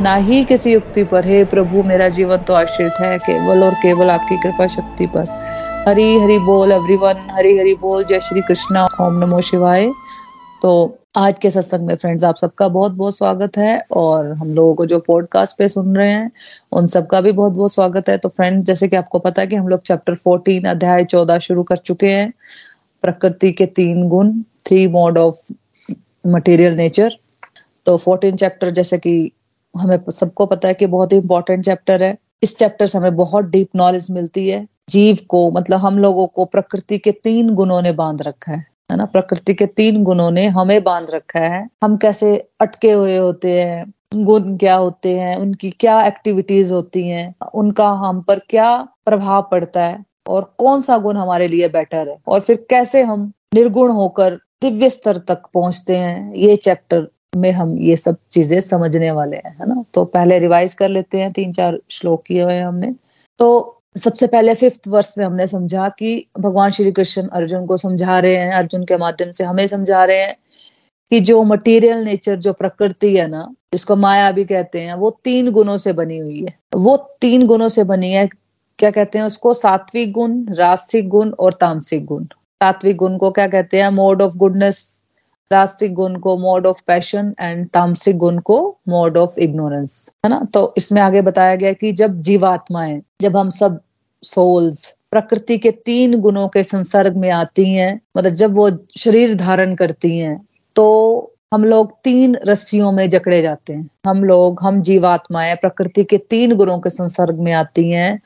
ना ही किसी युक्ति पर। हे प्रभु, मेरा जीवन तो आश्रित है केवल और केवल आपकी कृपा शक्ति पर। हरी हरि बोल एवरीवन हरी हरि बोल, जय श्री कृष्णा, ओम नमो शिवाय। तो आज के सत्संग में फ्रेंड्स आप सबका बहुत बहुत स्वागत है और हम लोगों को जो पॉडकास्ट पे सुन रहे हैं, उन सबका भी बहुत बहुत स्वागत है। तो फ्रेंड्स जैसे कि आपको पता है कि हम लोग चैप्टर 14 अध्याय 14 शुरू कर चुके हैं। प्रकृति के तीन गुण three mode of material nature तो फोर्टीन चैप्टर जैसे कि हमें सबको पता है कि बहुत ही इंपॉर्टेंट चैप्टर है। इस चैप्टर से हमें बहुत डीप नॉलेज मिलती है। जीव को मतलब हम लोगों को प्रकृति के तीन गुणों ने बाँध रखा है है ना? प्रकृति के तीन गुणों ने हमें बाँध रखा है। हम कैसे अटके हुए होते हैं, गुण क्या होते हैं, उनकी क्या एक्टिविटीज़ होती हैं, उनका हम पर क्या प्रभाव पड़ता है, और कौन सा गुण हमारे लिए बेटर है, और फिर कैसे हम निर्गुण होकर दिव्य स्तर तक पहुँचते हैं, ये चैप्टर में हम ये सब चीज़ें समझने वाले हैं, है ना? तो पहले रिवाइज कर लेते हैं तीन चार श्लोक किए हुए हमने। तो सबसे पहले फिफ्थ वर्ष में हमने समझा कि भगवान श्री कृष्ण अर्जुन को समझा रहे हैं, अर्जुन के माध्यम से हमें समझा रहे हैं कि जो मटेरियल नेचर जो प्रकृति है ना, जिसको माया भी कहते हैं, वो तीन गुणों से बनी हुई है। वो तीन गुणों से बनी है, क्या कहते हैं उसको? सात्विक गुण रास्तिक गुण और तामसिक गुण। सात्विक गुण को क्या कहते हैं? मोड ऑफ़ गुडनेस रास्तिक गुण को मोड ऑफ़ पैशन एंड तामसिक गुण को मोड ऑफ़ इग्नोरेंस है ना? तो इसमें आगे बताया गया कि जब जीवात्माएँ, जब हम सब सोल्स प्रकृति के तीन गुणों के संसर्ग में आती हैं मतलब जब वो शरीर धारण करती हैं तो हम लोग तीन रस्सियों में जकड़े जाते हैं। हम लोग, हम जीवात्माएँ प्रकृति के तीन गुणों के संसर्ग में आती हैं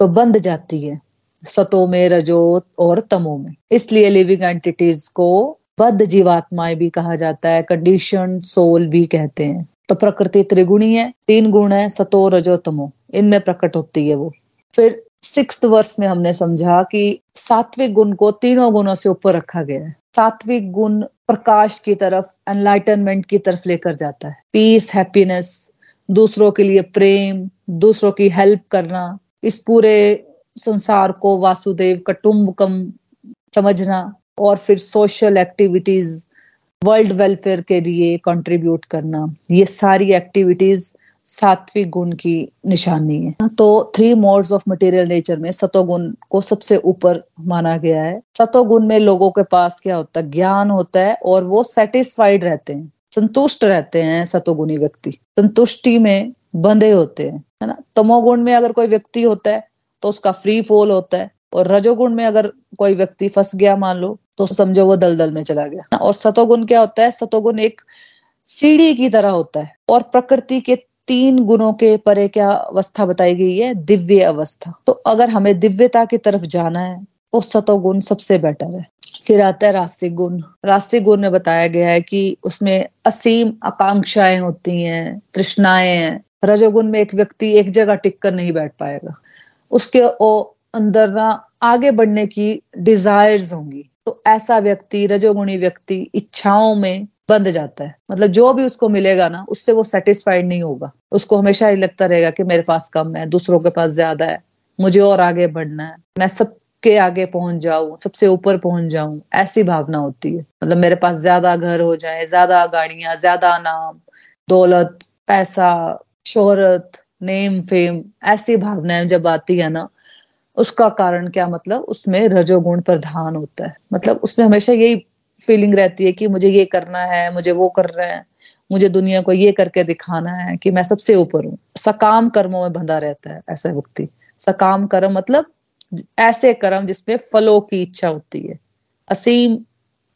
तो बंध जाती है, सतो में, रजोत और तमो में। इसलिए लिविंग एंटिटीज को बद्ध जीवात्माएँ भी कहा जाता है कंडीशन सोल भी कहते हैं। तो प्रकृति त्रिगुणी है, तीन गुण है, सतो, रजो, तमो। इनमें प्रकट होती है वो। फिर सिक्स वर्ष में हमने समझा कि सात्विक गुण को तीनों गुणों से ऊपर रखा गया है। सात्विक गुण प्रकाश की तरफ़ एनलाइटनमेंट की तरफ़ लेकर जाता है। पीस हैप्पीनेस दूसरों के लिए प्रेम, दूसरों की हेल्प करना, इस पूरे संसार को वासुदेव कटुम्बकम समझना और फिर सोशल एक्टिविटीज़ वर्ल्ड वेलफेयर के लिए कंट्रीब्यूट करना, ये सारी एक्टिविटीज़ सात्विक गुण की निशानी है। तो three modes of material nature में सतोगुण को सबसे ऊपर माना गया है। सतोगुण में लोगों के पास क्या होता है? ज्ञान होता है और वो सेटिस्फाइड रहते हैं, संतुष्ट रहते हैं सतोगुणी व्यक्ति। संतुष्टि में बंधे होते हैं, है ना? तमोगुण में अगर कोई व्यक्ति होता है तो उसका फ्री फॉल होता है और रजोगुण में अगर कोई व्यक्ति फंस गया मान लो तो समझो वो दलदल में चला गया। और सतोगुण क्या होता है? सतोगुण एक सीढ़ी की तरह होता है। और प्रकृति के तीन गुणों के परे क्या अवस्था बताई गई है? दिव्य अवस्था। तो अगर हमें दिव्यता की तरफ़ जाना है तो सतोगुण सबसे बेटर है। फिर आता है रास्तिक गुण रास्तिक गुण में बताया गया है कि उसमें असीम आकांक्षाएँ होती हैं, तृष्णाएँ हैं। रजोगुण में एक व्यक्ति एक जगह टिक कर नहीं बैठ पाएगा। उसके ओ अंदर ना आगे बढ़ने की डिजायर्स होंगी। तो ऐसा व्यक्ति, रजोगुणी व्यक्ति इच्छाओं में बंद जाता है। मतलब जो भी उसको मिलेगा ना, उससे वो सेटिस्फाइड नहीं होगा। उसको हमेशा ही लगता रहेगा कि मेरे पास कम है, दूसरों के पास ज़्यादा है, मुझे और आगे बढ़ना है, मैं सबके आगे पहुँच जाऊँ, सबसे ऊपर पहुँच जाऊँ, ऐसी भावना होती है। मतलब मेरे पास ज़्यादा घर हो जाए, ज़्यादा गाड़ियाँ, ज़्यादा नाम, दौलत, पैसा, शोहरत नेम फेम ऐसी भावनाएँ जब आती है ना उसका कारण क्या मतलब? उसमें रजोगुण प्रधान होता है। मतलब उसमें हमेशा यही फीलिंग रहती है कि मुझे ये करना है, मुझे वो कर रहे हैं, मुझे दुनिया को ये करके दिखाना है कि मैं सबसे ऊपर हूँ। सकाम कर्मों में बंधा रहता है ऐसा व्यक्ति। सकाम कर्म मतलब ऐसे कर्म जिसमें फलों की इच्छा होती है। असीम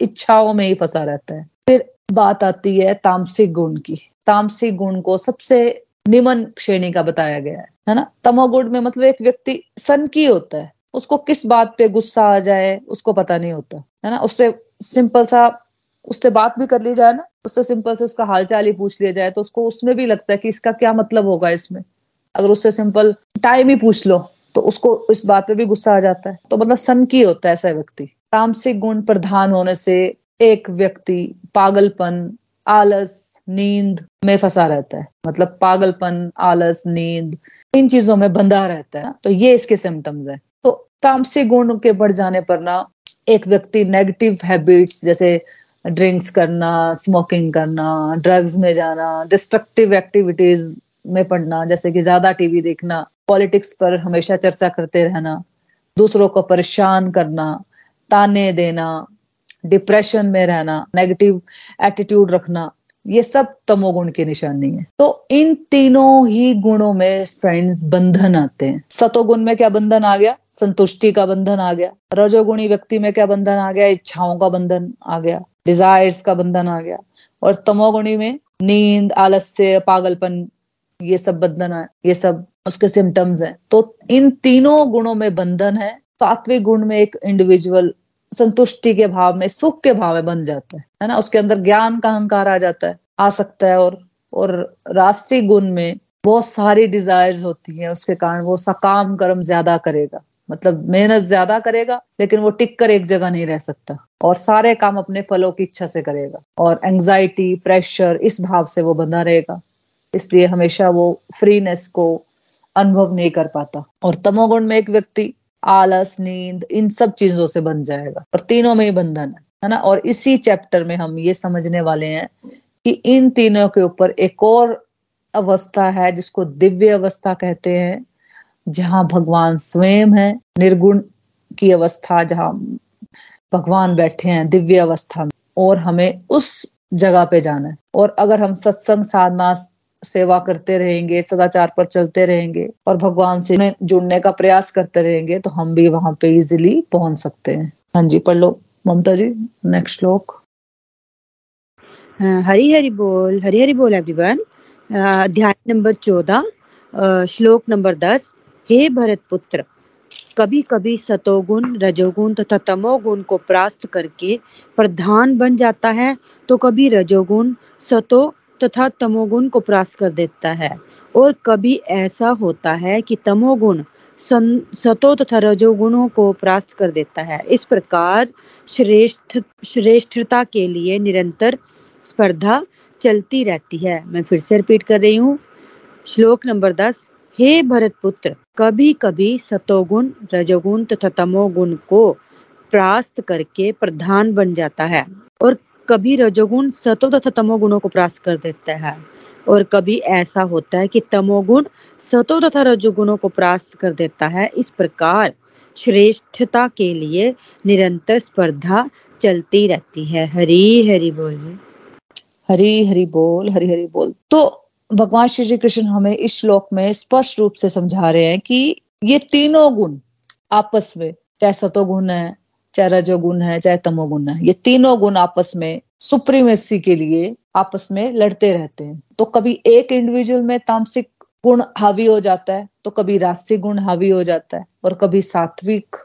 इच्छाओं में ही फंसा रहता है। फिर बात आती है तामसिक गुण की। तामसिक गुण को सबसे निमन श्रेणी का बताया गया है है ना? तमोगुण में मतलब एक व्यक्ति सन की होता है, उसको किस बात पे गुस्सा आ जाए, उसको पता नहीं होता, है ना? उससे सिंपल सा, उससे बात भी कर ली जाए ना, उससे सिंपल से उसका हालचाल ही पूछ लिया जाए तो उसको उसमें भी लगता है कि इसका क्या मतलब होगा इसमें। अगर उससे सिंपल टाइम ही पूछ लो तो उसको इस बात पे भी गुस्सा आ जाता है। तो मतलब सन की होता है ऐसा व्यक्ति। तामसिक गुण प्रधान होने से एक व्यक्ति पागलपन, आलस नींद में फंसा रहता है। मतलब पागलपन, आलस, नींद, इन चीज़ों में बंधा रहता है तो ये इसके सिम्टम्स है। तो तामसिक गुण के बढ़ जाने पर ना, एक व्यक्ति नेगेटिव हैबिट्स जैसे ड्रिंक्स करना स्मोकिंग करना ड्रग्स में जाना डिस्ट्रक्टिव एक्टिविटीज़ में पढ़ना, जैसे कि ज़्यादा टीवी देखना पॉलिटिक्स पर हमेशा चर्चा करते रहना, दूसरों को परेशान करना, ताने देना डिप्रेशन में रहना नेगेटिव एटीट्यूड रखना ये सब तमोगुण की निशानी है। तो इन तीनों ही गुणों में फ्रेंड्स बंधन आते हैं। सतोगुण में क्या बंधन आ गया? संतुष्टि का बंधन आ गया। रजोगुणी व्यक्ति में क्या बंधन आ गया? इच्छाओं का बंधन आ गया। डिजायर्स का बंधन आ गया। और तमोगुणी में नींद, आलस्य, पागलपन, ये सब बंधन है ये सब उसके सिम्टम्स हैं। तो इन तीनों गुणों में बंधन है। सात्विक गुण में एक इंडिविजुअल संतुष्टि के भाव में, सुख के भाव में बन जाता है है ना? उसके अंदर ज्ञान का अहंकार आ जाता है, आ सकता है और और राष्ट्रीय गुण में बहुत सारी डिजायर्स होती हैं, उसके कारण वो सकाम कर्म ज़्यादा करेगा। मतलब मेहनत ज़्यादा करेगा, लेकिन वो टिक कर एक जगह नहीं रह सकता और सारे काम अपने फलों की इच्छा से करेगा और एंजाइटी प्रेशर इस भाव से वो बंधा रहेगा। इसलिए हमेशा वो फ्रीनेस को अनुभव नहीं कर पाता। और तमोगुण में एक व्यक्ति आलस, नींद, इन सब चीज़ों से बन जाएगा। और तीनों में ही बंधन है है ना? और इसी चैप्टर में हम ये समझने वाले हैं कि इन तीनों के ऊपर एक और अवस्था है, जिसको दिव्य अवस्था कहते हैं, जहाँ भगवान स्वयं है, निर्गुण की अवस्था, जहाँ भगवान बैठे हैं दिव्य अवस्था में, और हमें उस जगह पे जाना है। और अगर हम सत्संग, साधना सेवा करते रहेंगे, सदाचार पर चलते रहेंगे और भगवान से जुड़ने का प्रयास करते रहेंगे तो हम भी वहाँ पे इजिली पहुँच सकते हैं। हाँ जी, पढ़ लो। ममता जी नेक्स्ट श्लोक। हरी हरी बोल हरी हरी बोल एवरीवन अध्याय नंबर चौदह श्लोक नंबर दस। हे भरत पुत्र कभी कभी सतोगुण, रजोगुण तथा तमोगुण को प्रास्त करके प्रधान बन जाता है तो कभी रजोगुण, सतो तथा तमोगुण को प्रास कर देता है। और कभी ऐसा होता है कि तमोगुण सतो तथा रजोगुणों को प्राप्त कर देता है। इस प्रकार श्रेष्ठ, श्रेष्ठता के लिए निरंतर स्पर्धा चलती रहती है। मैं फिर से रिपीट कर रही हूँ। श्लोक नंबर दस, हे भरत पुत्र कभी कभी सतोगुण, रजोगुण तथा तमोगुण को प्रास्त करके प्रधान बन जाता है। और कभी रजोगुण सतो तथा तमोगुणों को प्राप्त कर देता है। और कभी ऐसा होता है कि तमोगुण सतो तथा रजोगुणों को प्राप्त कर देता है। इस प्रकार श्रेष्ठता के लिए निरंतर स्पर्धा चलती रहती है। हरी, हरि बोल। हरी, हरि बोल, हरी, हरि बोल। तो भगवान श्री कृष्ण हमें इस श्लोक में स्पष्ट रूप से समझा रहे हैं कि ये तीनों गुण आपस में, चाहे सतोगुण है, चाहे रजोगुण है, चाहे तमोगुण है, ये तीनों गुण आपस में सुप्रीमेसी के लिए आपस में लड़ते रहते हैं। तो कभी एक इंडिविजुअल में तामसिक गुण हावी हो जाता है तो कभी रास्तिक गुण हावी हो जाता है और कभी सात्विक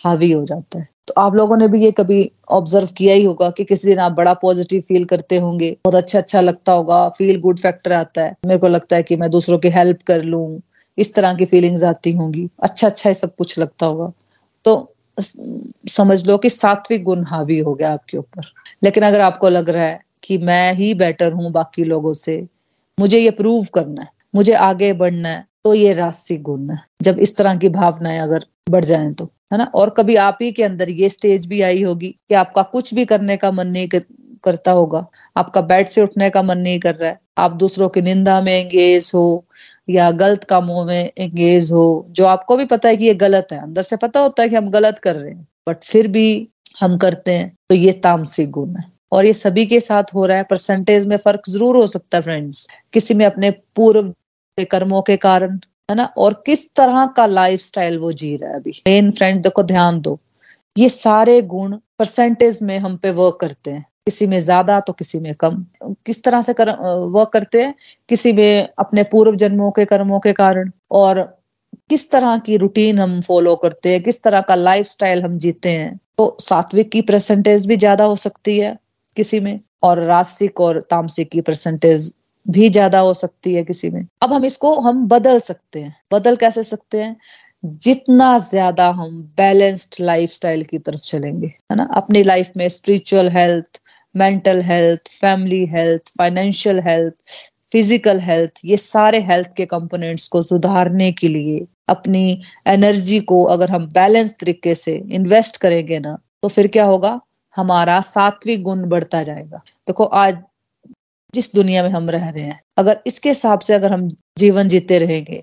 हावी हो जाता है। तो आप लोगों ने भी ये कभी ऑब्ज़र्व किया ही होगा कि किसी दिन आप बड़ा पॉजिटिव फील करते होंगे, बहुत अच्छा अच्छा लगता होगा फील गुड फैक्टर आता है। मेरे को लगता है कि मैं दूसरों की हेल्प कर लूँ, इस तरह की फीलिंग्स आती होंगी अच्छा अच्छा सब कुछ लगता होगा। तो समझ लो कि सात्विक गुण हावी हो गया आपके ऊपर। लेकिन अगर आपको लग रहा है कि मैं ही बेटर हूँ बाकी लोगों से, मुझे ये प्रूव करना है, मुझे आगे बढ़ना है तो ये रास्तिक गुण है। जब इस तरह की भावनाएँ अगर बढ़ जाए तो है ना? और कभी आप ही के अंदर ये स्टेज भी आई होगी कि आपका कुछ भी करने का मन नहीं करता होगा, आपका बेड से उठने का मन नहीं कर रहा है, आप दूसरों की निंदा में एंगेज हो या गलत कामों में एंगेज हो, जो आपको भी पता है कि ये गलत है। अंदर से पता होता है कि हम गलत कर रहे हैं बट फिर भी हम करते हैं तो ये तामसिक गुण है। और ये सभी के साथ हो रहा है परसेंटेज में फ़र्क ज़रूर हो सकता है फ्रेंड्स किसी में अपने पूर्व कर्मों के कारण, है ना? और किस तरह का लाइफ वो जी रहा है अभी? मेन फ्रेंड देखो, ध्यान दो। ये सारे गुण परसेंटेज में हम पे वर्क करते हैं। किसी में ज़्यादा तो किसी में कम। किस तरह से कर वर्क करते हैं? किसी में अपने पूर्व जन्मों के कर्मों के कारण। और किस तरह की रूटीन हम फॉलो करते हैं? किस तरह का लाइफ हम जीते हैं? तो सात्विक की परसेंटेज भी ज़्यादा हो सकती है किसी में, और रासिक और तामसिक की परसेंटेज भी ज़्यादा हो सकती है किसी में। अब हम इसको, हम बदल सकते हैं। बदल कैसे सकते हैं? जितना ज़्यादा हम बैलेंस्ड लाइफस्टाइल की तरफ़ चलेंगे, है ना? अपनी लाइफ में spiritual health mental health family health financial health physical health ये सारे हेल्थ के कंपोनेंट्स को सुधारने के लिए, अपनी एनर्जी को अगर हम बैलेंस तरीके से इन्वेस्ट करेंगे ना तो फिर क्या होगा? हमारा सात्विक गुण बढ़ता जाएगा। देखो, आज जिस दुनिया में हम रह रहे हैं, अगर इसके हिसाब से अगर हम जीवन जीते रहेंगे,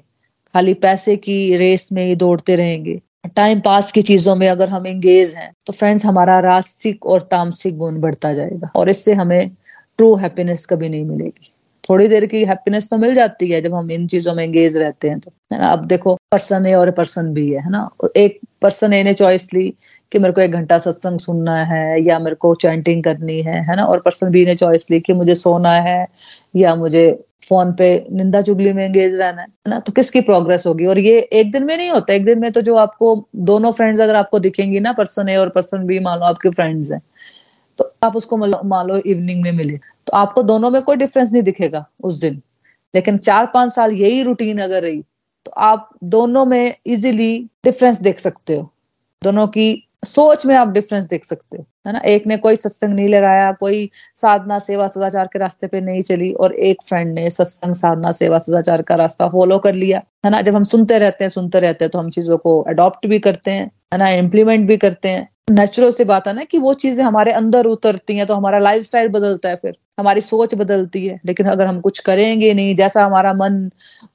खाली पैसे की रेस में ही दौड़ते रहेंगे टाइम पास की चीज़ों में अगर हम एंगेज हैं तो फ्रेंड्स हमारा रास्तिक और तामसिक गुण बढ़ता जाएगा और इससे हमें ट्रू हैप्पीनेस कभी नहीं मिलेगी। थोड़ी देर की हैप्पीनेस तो मिल जाती है जब हम इन चीज़ों में एंगेज रहते हैं तो है ना? अब देखो पर्सन ए और पर्सन बी है ना? एक पर्सन ए ने चॉइस ली कि मेरे को एक घंटा सत्संग सुनना है या मेरे को चैंटिंग करनी है है ना? और पर्सन बी ने चॉइस ली कि मुझे सोना है या मुझे फ़ोन पे निंदा चुगली में एंगेज रहना है ना तो किसकी प्रोग्रेस होगी? और ये एक दिन में नहीं होता, एक दिन में तो जो आपको, दोनों फ्रेंड्स अगर आपको दिखेंगी ना पर्सन ए और पर्सन बी मान लो आपके फ्रेंड्स हैं तो आप उसको मान लो इवनिंग में मिले तो आपको दोनों में कोई डिफरेंस नहीं दिखेगा उस दिन। लेकिन चार पाँच साल यही रूटीन अगर रही तो आप दोनों में इजीली डिफरेंस देख सकते हो। दोनों की सोच में आप डिफरेंस देख सकते हो। है ना? एक ने कोई सत्संग नहीं लगाया, कोई साधना, सेवा, सदाचार के रास्ते पे नहीं चली और एक फ्रेंड ने सत्संग, साधना, सेवा, सदाचार का रास्ता फॉलो कर लिया, है ना? जब हम सुनते रहते हैं, सुनते रहते हैं तो हम चीज़ों को अडॉप्ट भी करते हैं, है ना? इम्प्लीमेंट भी करते हैं। नेचुरल से बात है ना कि वो चीज़ें हमारे अंदर उतरती हैं तो हमारा लाइफ बदलता है फिर, हमारी सोच बदलती है, लेकिन अगर हम कुछ करेंगे नहीं, जैसा हमारा मन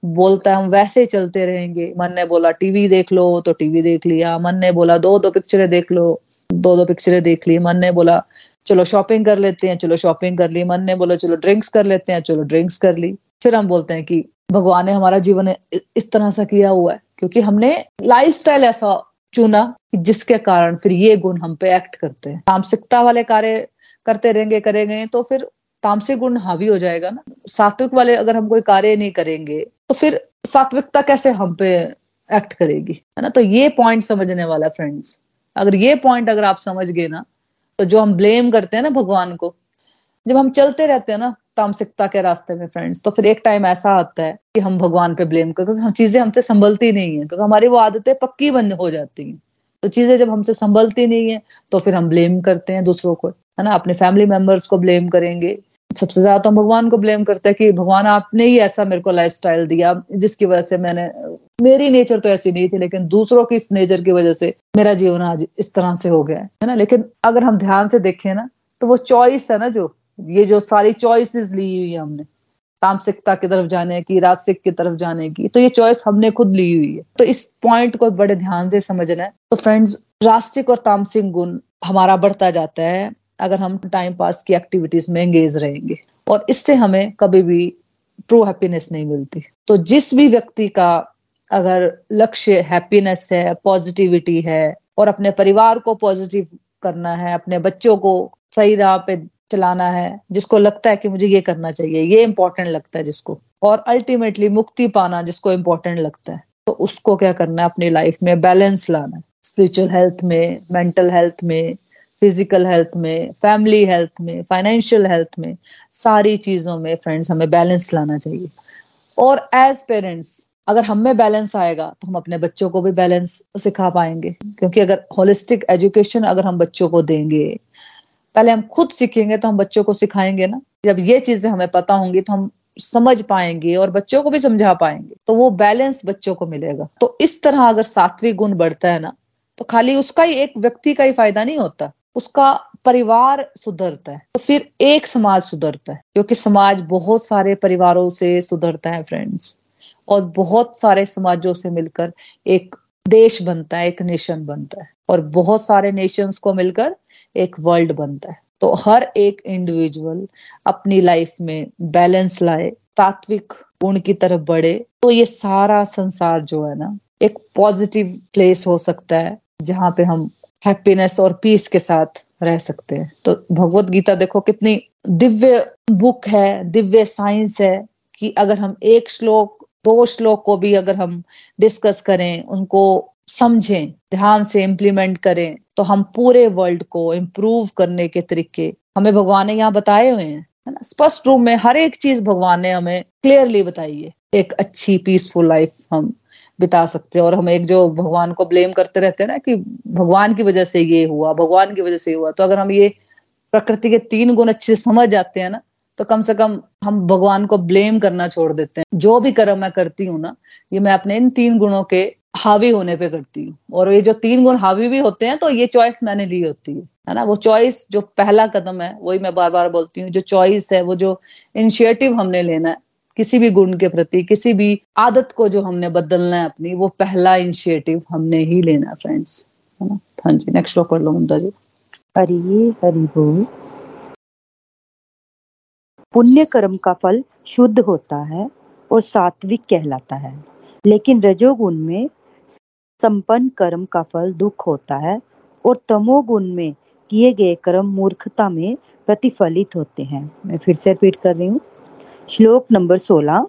बोलता है, हम वैसे चलते रहेंगे। मन ने बोला, टीवी देख लो तो टीवी देख लिया, मन ने बोला दो दो पिक्चरें देख लो। दो दो पिक्चरें देख ली, मन ने बोला, चलो शॉपिंग कर लेते हैं, चलो शॉपिंग कर ली। मन ने बोला, चलो ड्रिंक्स कर लेते हैं, चलो ड्रिंक्स कर ली। फिर हम बोलते हैं कि, भगवान ने हमारा जीवन इस तरह से किया हुआ है। क्योंकि हमने लाइफ ऐसा चुना जिसके कारण फिर ये गुण हम पे एक्ट करते हैं। तामसिकता वाले कार्य करते रहेंगे, करेंगे तो फिर तामसिक गुण हावी हो जाएगा ना। सात्विक वाले अगर हम कोई कार्य नहीं करेंगे तो फिर सात्विकता कैसे हम पे एक्ट करेगी? है ना? तो ये पॉइंट समझने वाला फ्रेंड्स अगर ये पॉइंट अगर आप समझ गए ना तो जो हम ब्लेम करते हैं ना भगवान को, जब हम चलते रहते हैं ना तामसिकता के रास्ते में फ्रेंड्स तो फिर एक टाइम ऐसा आता है कि हम भगवान पे ब्लेम कर, क्योंकि हम चीज़ें हमसे संभलती नहीं है, क्योंकि हमारी वो आदतें पक्की बन हो जाती हैं। तो चीज़ें जब हमसे संभलती नहीं है तो फिर हम ब्लेम करते हैं दूसरों को, है ना? अपने फैमिली मेंबर्स को ब्लेम करेंगे सबसे ज़्यादा तो हम भगवान को ब्लेम करते हैं कि भगवान आपने ही ऐसा मेरे को लाइफ दिया, जिसकी वजह से मैंने, मेरी नेचर तो ऐसी नहीं थी, लेकिन दूसरों की इस नेचर की वजह से मेरा जीवन आज इस तरह से हो गया है ना? लेकिन अगर हम ध्यान से देखें ना तो वो चॉइस है ना जो, ये जो सारी चॉइसेस ली हुई है हमने, तामसिकता की तरफ़ जाने की रासिक की तरफ़ जाने की तो ये चॉइस हमने खुद ली हुई है। तो इस पॉइंट को बड़े ध्यान से समझना है। तो फ्रेंड्स रास्तिक और तामसिक गुण हमारा बढ़ता जाता है अगर हम टाइम पास की एक्टिविटीज़ में एंगेज रहेंगे। और इससे हमें कभी भी ट्रू हैप्पीनेस नहीं मिलती। तो जिस भी व्यक्ति का अगर लक्ष्य हैप्पीनेस है पॉजिटिविटी है, और अपने परिवार को पॉजिटिव करना है, अपने बच्चों को सही राह पे चलाना है, जिसको लगता है कि मुझे ये करना चाहिए, ये इंपॉर्टेंट लगता है जिसको। और अल्टीमेटली मुक्ति पाना जिसको इम्पोर्टेंट लगता है। तो उसको क्या करना है, अपनी लाइफ में बैलेंस लाना है। स्पिरिचुअल हेल्थ में मेंटल हेल्थ में फ़िज़िकल हेल्थ में फैमिली हेल्थ में फाइनेंशियल हेल्थ में, सारी चीज़ों में फ्रेंड्स हमें बैलेंस लाना चाहिए। और एज पेरेंट्स अगर हम में बैलेंस आएगा तो हम अपने बच्चों को भी बैलेंस सिखा पाएँगे। क्योंकि अगर होलिस्टिक एजुकेशन अगर हम बच्चों को देंगे, पहले हम खुद सीखेंगे तो हम बच्चों को सिखाएँगे ना। जब ये चीज़ें हमें पता होंगी तो हम समझ पाएँगे और बच्चों को भी समझा पाएँगे तो वो बैलेंस बच्चों को मिलेगा। तो इस तरह अगर सात्विक गुण बढ़ता है ना तो खाली उसका ही एक व्यक्ति का ही फ़ायदा नहीं होता। उसका परिवार सुधरता है। तो फिर एक समाज सुधरता है, क्योंकि समाज बहुत सारे परिवारों से सुधरता है फ्रेंड्स और बहुत सारे समाजों से मिलकर एक देश बनता है, एक नेशन बनता है। और बहुत सारे नेशंस को मिलकर एक वर्ल्ड बनता है। तो हर एक इंडिविजुअल अपनी लाइफ में बैलेंस लाए तात्विक गुण की तरफ़ बढ़े। तो ये सारा संसार जो है ना, एक पॉजिटिव प्लेस हो सकता है, जहाँ पे हम हैप्पीनेस और पीस के साथ रह सकते हैं। तो भगवत गीता देखो कितनी दिव्य बुक है, दिव्य साइंस है कि अगर हम एक श्लोक, दो श्लोक को भी अगर हम डिस्कस करें, उनको समझें, ध्यान से इम्प्लीमेंट करें तो हम पूरे वर्ल्ड को इम्प्रूव करने के तरीके हमें भगवान ने यहाँ बताए हुए हैं, है ना? स्पष्ट रूप में हर एक चीज़ भगवान ने हमें क्लियरली बताई है। एक अच्छी पीसफुल लाइफ हम बिता सकते हैं। और हम एक जो भगवान को ब्लेम करते रहते हैं ना कि भगवान की वजह से ये हुआ, भगवान की वजह से हुआ तो अगर हम ये प्रकृति के तीन गुण अच्छे से समझ जाते हैं ना तो कम से कम हम भगवान को ब्लेम करना छोड़ देते हैं। जो भी कर्म मैं करती हूँ ना, ये मैं अपने इन तीन गुणों के हावी होने पे करती हूँ। और ये जो तीन गुण हावी भी होते हैं तो ये चॉइस मैंने ली होती है है ना? वो चॉइस जो पहला कदम है, वही मैं बार बार बोलती हूँ, जो चॉइस है, वो जो इनिशिएटिव हमने लेना है किसी भी गुण के प्रति, किसी भी आदत को जो हमने बदलना है अपनी, वो पहला इनिशिएटिव हमने ही लेना है फ्रेंड्स है ना? हाँ जी नेक्स्ट श्लोक पढ़ लो मुद्दा जी. हरि हरि बोल. पुण्य कर्म का फल शुद्ध होता है और सात्विक कहलाता है, लेकिन रजोगुण में संपन्न कर्म का फल दुख होता है और तमोगुण में किए गए कर्म मूर्खता में प्रतिफलित होते हैं. मैं फिर से रिपीट कर रही हूँ. श्लोक नंबर सोलह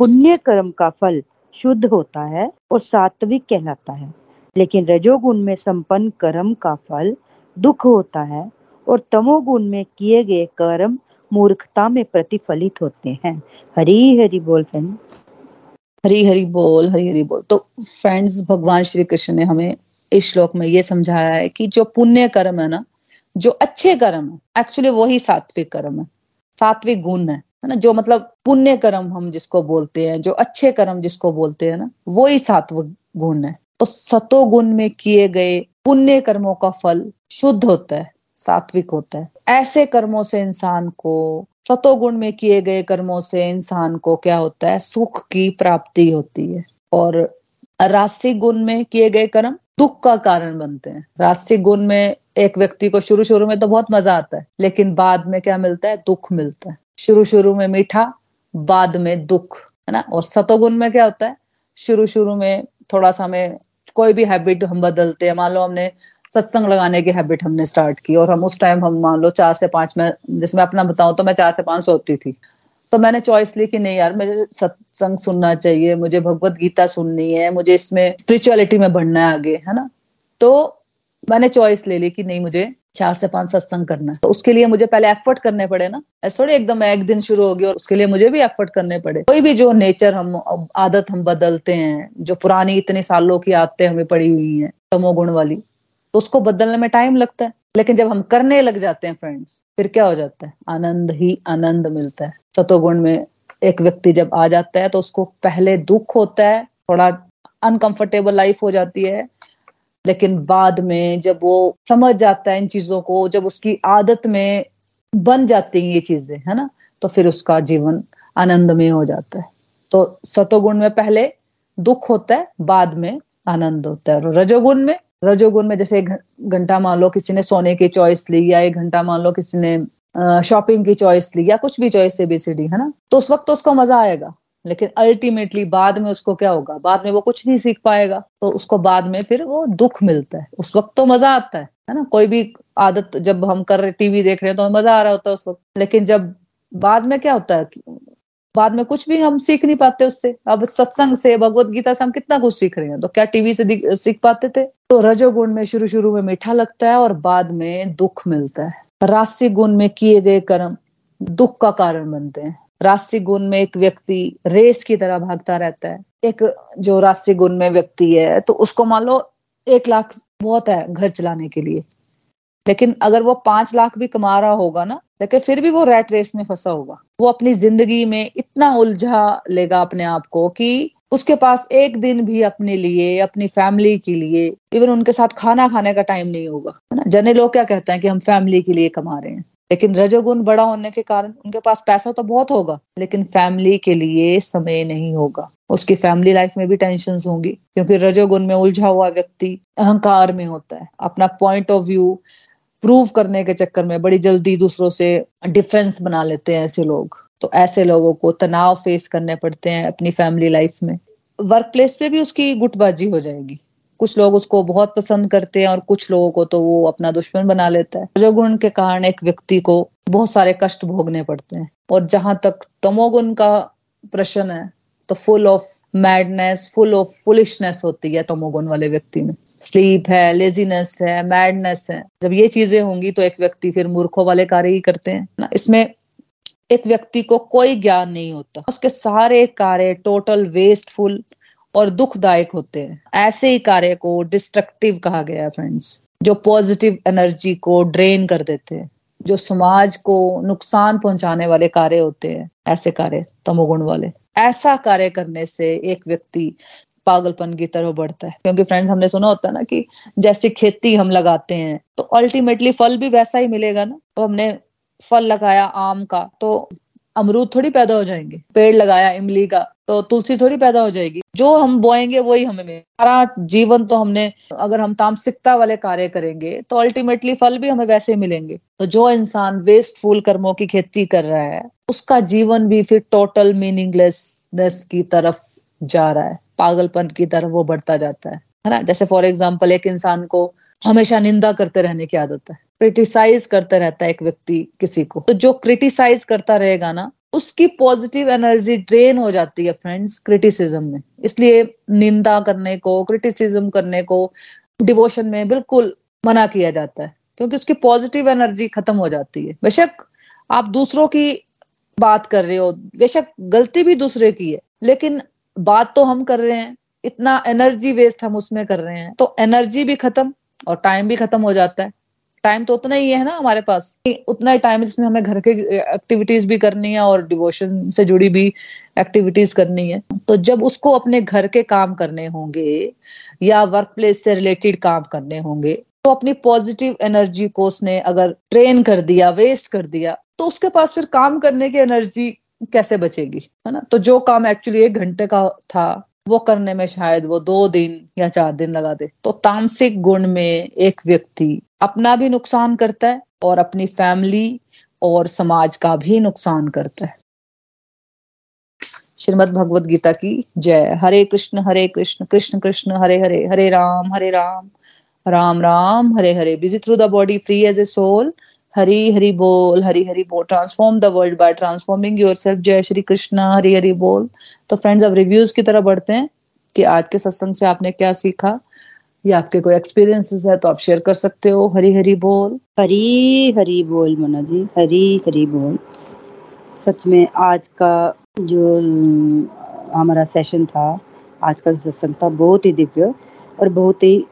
पुण्य कर्म का फल शुद्ध होता है और सात्विक कहलाता है, लेकिन रजोगुण में संपन्न कर्म का फल दुख होता है और तमोगुण में किए गए कर्म मूर्खता में प्रतिफलित होते हैं। हरी हरी बोल फ्रेंड हरी हरी बोल, हरी हरी बोल। तो फ्रेंड्स भगवान श्री कृष्ण ने हमें इस श्लोक में ये समझाया है कि जो पुण्य कर्म है ना, जो अच्छे कर्म है एक्चुअली वही सात्विक कर्म है, सात्विक गुण है। है ना, जो मतलब पुण्य कर्म हम जिसको बोलते हैं, जो अच्छे कर्म जिसको बोलते हैं ना वो ही सात्व गुण है। तो सतो गुण में किए गए पुण्य कर्मों का फल शुद्ध होता है, सात्विक होता है। ऐसे कर्मों से इंसान को सतोगुण में किए गए कर्मों से इंसान को क्या होता है? सुख की प्राप्ति होती है। और राशिक गुण में किए गए कर्म दुख का कारण बनते हैं। राशिक गुण में एक व्यक्ति को शुरू शुरू में तो बहुत मज़ा आता है, लेकिन बाद में क्या मिलता है? दुख मिलता है। शुरू शुरू में मीठा, बाद में दुख, है ना? और सतोगुण में क्या होता है? शुरू शुरू में थोड़ा सा हमें कोई भी हैबिट हम बदलते हैं। मान लो हमने सत्संग लगाने की हैबिट हमने स्टार्ट की और हम उस टाइम हम मान लो चार से पाँच में जिसमें अपना बताऊँ तो मैं चार से पाँच सोती थी। तो मैंने चॉइस ली कि नहीं यार, मुझे सत्संग सुनना चाहिए, मुझे भगवत गीता सुननी है, मुझे इसमें स्पिरिचुअलिटी में बढ़ना है आगे, है ना? तो मैंने चॉइस ले ली कि नहीं, मुझे चार से पाँच सत्संग करना है। तो उसके लिए मुझे पहले एफर्ट करने पड़े ना। ऐसे थोड़े एकदम एक दिन शुरू हो गया और उसके लिए मुझे भी एफर्ट करने पड़े। कोई भी जो नेचर हम आदत हम बदलते हैं, जो पुरानी इतने सालों की आदतें हमें पड़ी हुई हैं तमोगुण वाली तो उसको बदलने में टाइम लगता है। लेकिन जब हम करने लग जाते हैं फ्रेंड्स फिर क्या हो जाता है? आनंद ही आनंद मिलता है। सतोगुण में एक व्यक्ति जब आ जाता है तो उसको पहले दुख होता है, थोड़ा अनकंफर्टेबल लाइफ हो जाती है लेकिन बाद में जब वो समझ जाता है इन चीज़ों को, जब उसकी आदत में बन जाती हैं ये चीज़ें, है ना तो फिर उसका जीवन आनंदमय हो जाता है। तो सतोगुण में पहले दुख होता है, बाद में आनंद होता है। और रजोगुण में रजोगुण में जैसे घंटा मान लो किसी ने सोने की चॉइस ली या एक घंटा मान लो किसी ने शॉपिंग की चॉइस ली या कुछ भी चॉइस एबीसीडी है ना तो उस वक्त तो उसको मज़ा आएगा। लेकिन अल्टीमेटली बाद में उसको क्या होगा? बाद में वो कुछ नहीं सीख पाएगा। तो उसको बाद में फिर वो दुख मिलता है। उस वक्त तो मज़ा आता है है ना? कोई भी आदत जब हम कर रहे टीवी देख रहे हैं तो हमें मज़ा आ रहा होता है उस वक्त। लेकिन जब बाद में क्या होता है? बाद में कुछ भी हम सीख नहीं पाते उससे। अब सत्संग से, भगवत गीता से हम कितना कुछ सीख रहे हैं। तो क्या टीवी से सीख पाते थे? तो रजोगुण में शुरू शुरू में मीठा लगता है और बाद में दुख मिलता है। राशि गुण में किए गए कर्म दुख का कारण बनते हैं। राशि गुण में एक व्यक्ति रेस की तरह भागता रहता है। एक जो राशि गुण में व्यक्ति है तो उसको मान लो एक लाख बहुत है घर चलाने के लिए। लेकिन अगर वो पाँच लाख भी कमा रहा होगा ना, लेकिन फिर भी वो रेट रेस में फंसा होगा। वो अपनी ज़िंदगी में इतना उलझा लेगा अपने आप को कि उसके पास एक दिन भी अपने लिए, अपनी फैमिली के लिए, इवन उनके साथ खाना खाने का टाइम नहीं होगा। है ना? जने लोग क्या कहते हैं कि हम फैमिली के लिए कमा रहे हैं। लेकिन रजोगुण बड़ा होने के कारण उनके पास पैसा तो बहुत होगा, लेकिन फैमिली के लिए समय नहीं होगा। उसकी फैमिली लाइफ में भी टेंशन होंगी, क्योंकि रजोगुण में उलझा हुआ व्यक्ति अहंकार में होता है। अपना पॉइंट ऑफ़ व्यू प्रूव करने के चक्कर में बड़ी जल्दी दूसरों से डिफरेंस बना लेते हैं ऐसे लोग। तो ऐसे लोगों को तनाव फेस करने पड़ते हैं अपनी फैमिली लाइफ में। वर्क प्लेस पे भी उसकी गुटबाजी हो जाएगी। कुछ लोग उसको बहुत पसंद करते हैं और कुछ लोगों को तो वो अपना दुश्मन बना लेता है। रजोगुण के कारण एक व्यक्ति को बहुत सारे कष्ट भोगने पड़ते हैं। और जहाँ तक तमोगुण का प्रश्न है तो full of madness full of foolishness होती है तमोगुण वाले व्यक्ति में। स्लीप है लेजीनेस है मैडनेस है। जब ये चीज़ें होंगी तो एक व्यक्ति फिर मूर्खों वाले कार्य ही करते हैं। ना, इसमें एक व्यक्ति को कोई ज्ञान नहीं होता। उसके सारे कार्य टोटल वेस्टफुल और दुखदायक होते हैं। ऐसे ही कार्य को डिस्ट्रक्टिव कहा गया है फ्रेंड्स जो पॉजिटिव एनर्जी को ड्रेन कर देते हैं, जो समाज को नुकसान पहुँचाने वाले कार्य होते हैं, ऐसे कार्य, तमोगुण वाले। ऐसा कार्य करने से एक व्यक्ति पागलपन की तरफ़ बढ़ता है। क्योंकि फ्रेंड्स हमने सुना होता है ना कि जैसी खेती हम लगाते हैं तो अल्टीमेटली फल भी वैसा ही मिलेगा ना। तो हमने फल लगाया आम का तो अमरूद थोड़ी पैदा हो जाएँगे। पेड़ लगाया, इमली का तो तुलसी थोड़ी पैदा हो जाएगी। जो हम बोएँगे, वही हमें सारा जीवन तो हमने, अगर हम तामसिकता वाले कार्य करेंगे तो अल्टीमेटली फल भी हमें वैसे ही मिलेंगे। तो जो इंसान वेस्टफुल कर्मों की खेती कर रहा है, उसका जीवन भी फिर टोटल मीनिंगलेसनेस की तरफ़ जा रहा है। पागलपन की तरफ़ वो बढ़ता जाता है। है ना? जैसे फॉर एग्ज़ाम्पल एक इंसान को हमेशा निंदा करते रहने की आदत है। क्रिटिसाइज करता रहता है एक व्यक्ति किसी को। तो जो क्रिटिसाइज करता रहेगा ना, उसकी पॉजिटिव एनर्जी ड्रेन हो जाती है फ्रेंड्स क्रिटिसिज्म में। इसलिए निंदा करने को क्रिटिसिज्म करने को डिवोशन में बिल्कुल मना किया जाता है, क्योंकि उसकी पॉजिटिव एनर्जी खत्म हो जाती है। बेशक आप दूसरों की बात कर रहे हो, बेशक गलती भी दूसरे की है, लेकिन बात तो हम कर रहे हैं, इतना एनर्जी वेस्ट हम उसमें कर रहे हैं तो एनर्जी भी खत्म और टाइम भी खत्म हो जाता है। टाइम तो उतना ही है ना हमारे पास। उतना ही टाइम है जिसमें हमें घर के एक्टिविटीज़ भी करनी है और डिवोशन से जुड़ी भी एक्टिविटीज़ करनी है। तो जब उसको अपने घर के काम करने होंगे या वर्क प्लेस से रिलेटेड काम करने होंगे तो अपनी पॉजिटिव एनर्जी को उसने अगर ट्रेन कर दिया वेस्ट कर दिया तो उसके पास फिर काम करने की एनर्जी कैसे बचेगी? है ना? तो जो काम एक्चुअली एक घंटे का था वो करने में शायद वो दो दिन या चार दिन लगा दे। तो तामसिक गुण में एक व्यक्ति अपना भी नुकसान करता है और अपनी फैमिली और समाज का भी नुकसान करता है। श्रीमद भगवत गीता की जय। Hare Krishna Hare Krishna Krishna Krishna, Hare Hare Hare Ram Hare Ram Ram Ram, Hare Hare. Busy through the body free as a soul Hari Hari बोल, हरी हरी बोल transform the world by transforming yourself जय श्री कृष्ण, हरी हरी बोल। तो friends अब reviews की तरह बढ़ते हैं कि आज के सत्संग से आपने क्या सीखा। या आपके कोई एक्सपीरियंसेस है तो आप शेयर कर सकते हो। हरी हरी बोल। हरी हरी बोल मना जी, हरी हरी बोल। सच में आज का जो हमारा सेशन था, आज का सत्संग था, बहुत ही दिव्य और बहुत ही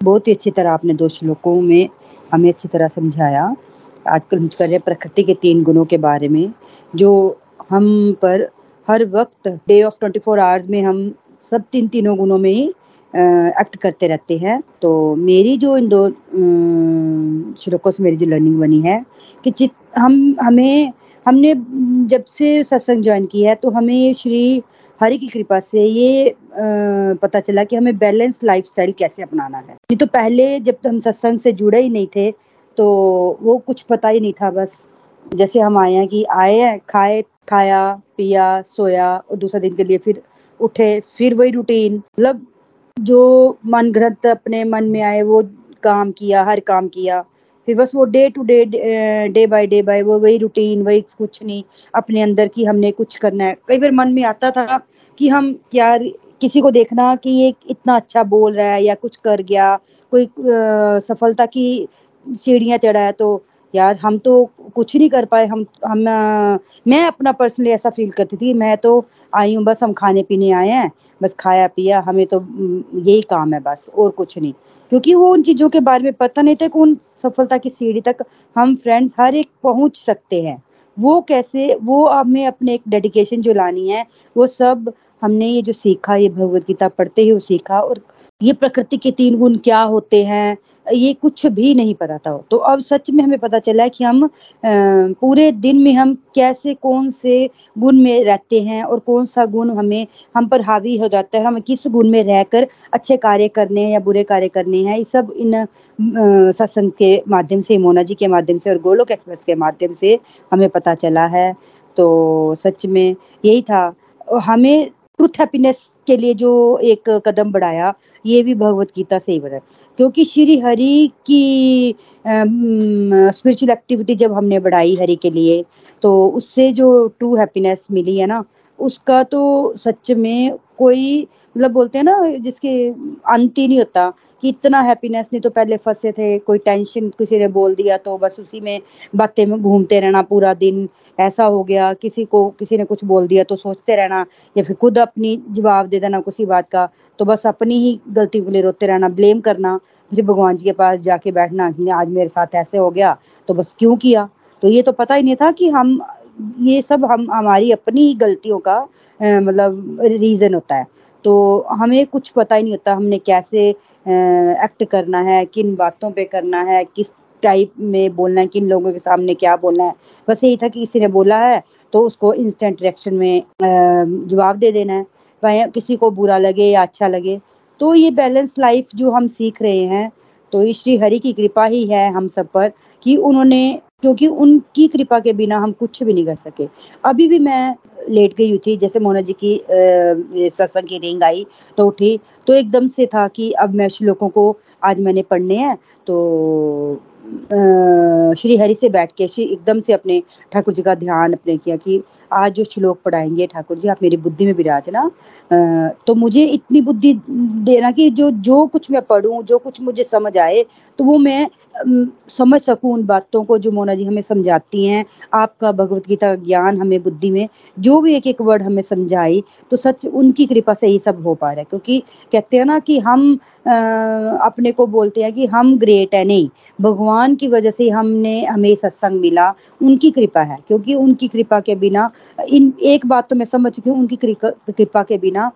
बहुत ही अच्छी तरह आपने दो श्लोकों में हमें अच्छी तरह समझाया। आजकल हम कर रहे हैं प्रकृति के तीन गुणों के बारे में जो हम पर हर वक्त day of twenty four hours में हम सब तीन तीनों गुणों में ही एक्ट करते रहते हैं। तो मेरी जो इन दो श्लोकों से मेरी जो लर्निंग बनी है कि चित हम हमें हमने जब से सत्संग ज्वाइन किया है तो हमें श्री हरि की कृपा से ये आ, पता चला कि हमें बैलेंस लाइफस्टाइल कैसे अपनाना है। नहीं तो पहले जब हम सत्संग से जुड़े ही नहीं थे तो वो कुछ पता ही नहीं था बस। जैसे हम आए हैं कि आए हैं खाए खाया पिया सोया और दूसरे दिन के लिए फिर उठे फिर वही रूटीन मतलब जो मन घृत अपने मन में आए वो काम किया हर काम किया। फिर बस वो day to day day by day by वो वही रूटीन वही कुछ नहीं अपने अंदर की हमने कुछ करना है। कई बार मन में आता था कि हम क्या किसी को देखना कि ये इतना अच्छा बोल रहा है या कुछ कर गया कोई आ, सफलता की सीढ़ियाँ चढ़ा है तो यार हम तो कुछ नहीं कर पाए हम हम आ, मैं अपना पर्सनली ऐसा फील करती थी मैं तो आई हूँ बस हम खाने पीने आए हैं बस खाया पिया हमें तो यही काम है बस और कुछ नहीं। क्योंकि वो उन चीज़ों के बारे में पता नहीं था कि उन सफलता की सीढ़ी तक हम फ्रेंड्स हर एक पहुँच सकते हैं। वो कैसे वो हमें अपने एक डेडिकेशन जो लानी है वो सब हमने ये जो सीखा ये भगवत गीता पढ़ते ही वो सीखा और ये प्रकृति के तीन गुण क्या होते हैं ये कुछ भी नहीं पता था। तो अब सच में हमें पता चला है कि हम पूरे दिन में हम कैसे, कौन से गुण में रहते हैं और कौन सा गुण हमें, हम पर हावी हो जाता है हम किस गुण में रहकर अच्छे कार्य करने हैं या बुरे कार्य करने हैं, ये सब इन सत्संग के माध्यम से, मोना जी के माध्यम से और गोलोक एक्सप्रेस के माध्यम से हमें पता चला है। तो सच में यही था। हमें ट्रुथ हैप्पीनेस के लिए जो एक कदम बढ़ाया, ये भी भगवत गीता से ही बढ़ा। क्योंकि श्री हरि की स्पिरिचुअल एक्टिविटी जब हमने बढ़ाई हरि के लिए तो उससे जो ट्रू हैप्पीनेस मिली है ना, उसका तो सच में कोई मतलब बोलते हैं ना, जिसके अंत ही नहीं होता। कि इतना हैप्पीनेस नहीं तो पहले फंसे थे, कोई टेंशन किसी ने बोल दिया तो बस उसी में बातें में घूमते रहना पूरा दिन। ऐसा हो गया, किसी को, किसी ने कुछ बोल दिया तो सोचते रहना, या फिर खुद अपनी जवाब दे देना किसी बात का तो बस अपनी ही गलती के लिए रोते रहना ब्लेम करना फिर भगवान जी के पास जाके बैठना कि आज मेरे साथ ऐसे हो गया तो बस क्यों किया? तो ये तो पता ही नहीं था कि हम, ये सब हम, हमारी अपनी ही गलतियों का मतलब रीजन होता है। तो हमें कुछ पता ही नहीं होता, हमने कैसे एक्ट करना है, किन बातों पे करना है, किस टाइप में बोलना है, किन लोगों के सामने क्या बोलना है। बस यही था कि किसी ने बोला है तो उसको इंस्टेंट रिएक्शन में जवाब दे देना है। चाहे किसी को बुरा लगे या अच्छा लगे। तो ये बैलेंस लाइफ जो हम सीख रहे हैं तो श्री हरि की कृपा ही है हम सब पर, कि उन्होंने, क्योंकि उनकी कृपा के बिना हम कुछ भी नहीं कर सके। अभी भी मैं लेट गई हुई थी, जैसे मोना जी की सत्संग की रिंग आई तो उठी तो एकदम से था कि अब मैं श्लोकों को, आज मैंने पढ़ने हैं तो श्री हरि से बैठ के, श्री एकदम से अपने ठाकुर जी का ध्यान अपने किया कि आज जो श्लोक पढ़ाएँगे ठाकुर जी, आप मेरी बुद्धि में विराजना तो मुझे इतनी बुद्धि देना कि जो जो कुछ मैं पढ़ूं, जो कुछ मुझे समझ आए तो वो मैं समझ सकूँ उन बातों को जो मोना जी हमें समझाती हैं। आपका भगवत गीता ज्ञान हमें बुद्धि में जो भी एक एक वर्ड हमें समझाई तो सच उनकी कृपा से ही सब हो पा रहा है। क्योंकि कहते हैं ना कि हम आ, अपने को बोलते हैं कि हम ग्रेट है नहीं। भगवान की वजह से हमने हमें सत्संग मिला। उनकी कृपा है क्योंकि उनकी कृपा के बिना इन एक बात तो मैं समझ चुकी हूँ उनकी कृपा के बिना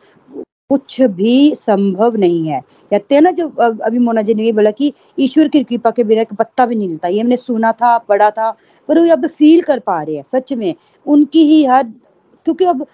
कुछ भी संभव नहीं है। कहते हैं ना, जब अभी मोना जी ने ये बोला कि ईश्वर की कृपा के बिना पत्ता भी नहीं मिलता ये हमने सुना था, पढ़ा था, पर वो अब फील कर पा रहे हैं, सच में। उनकी ही हर क्योंकि अब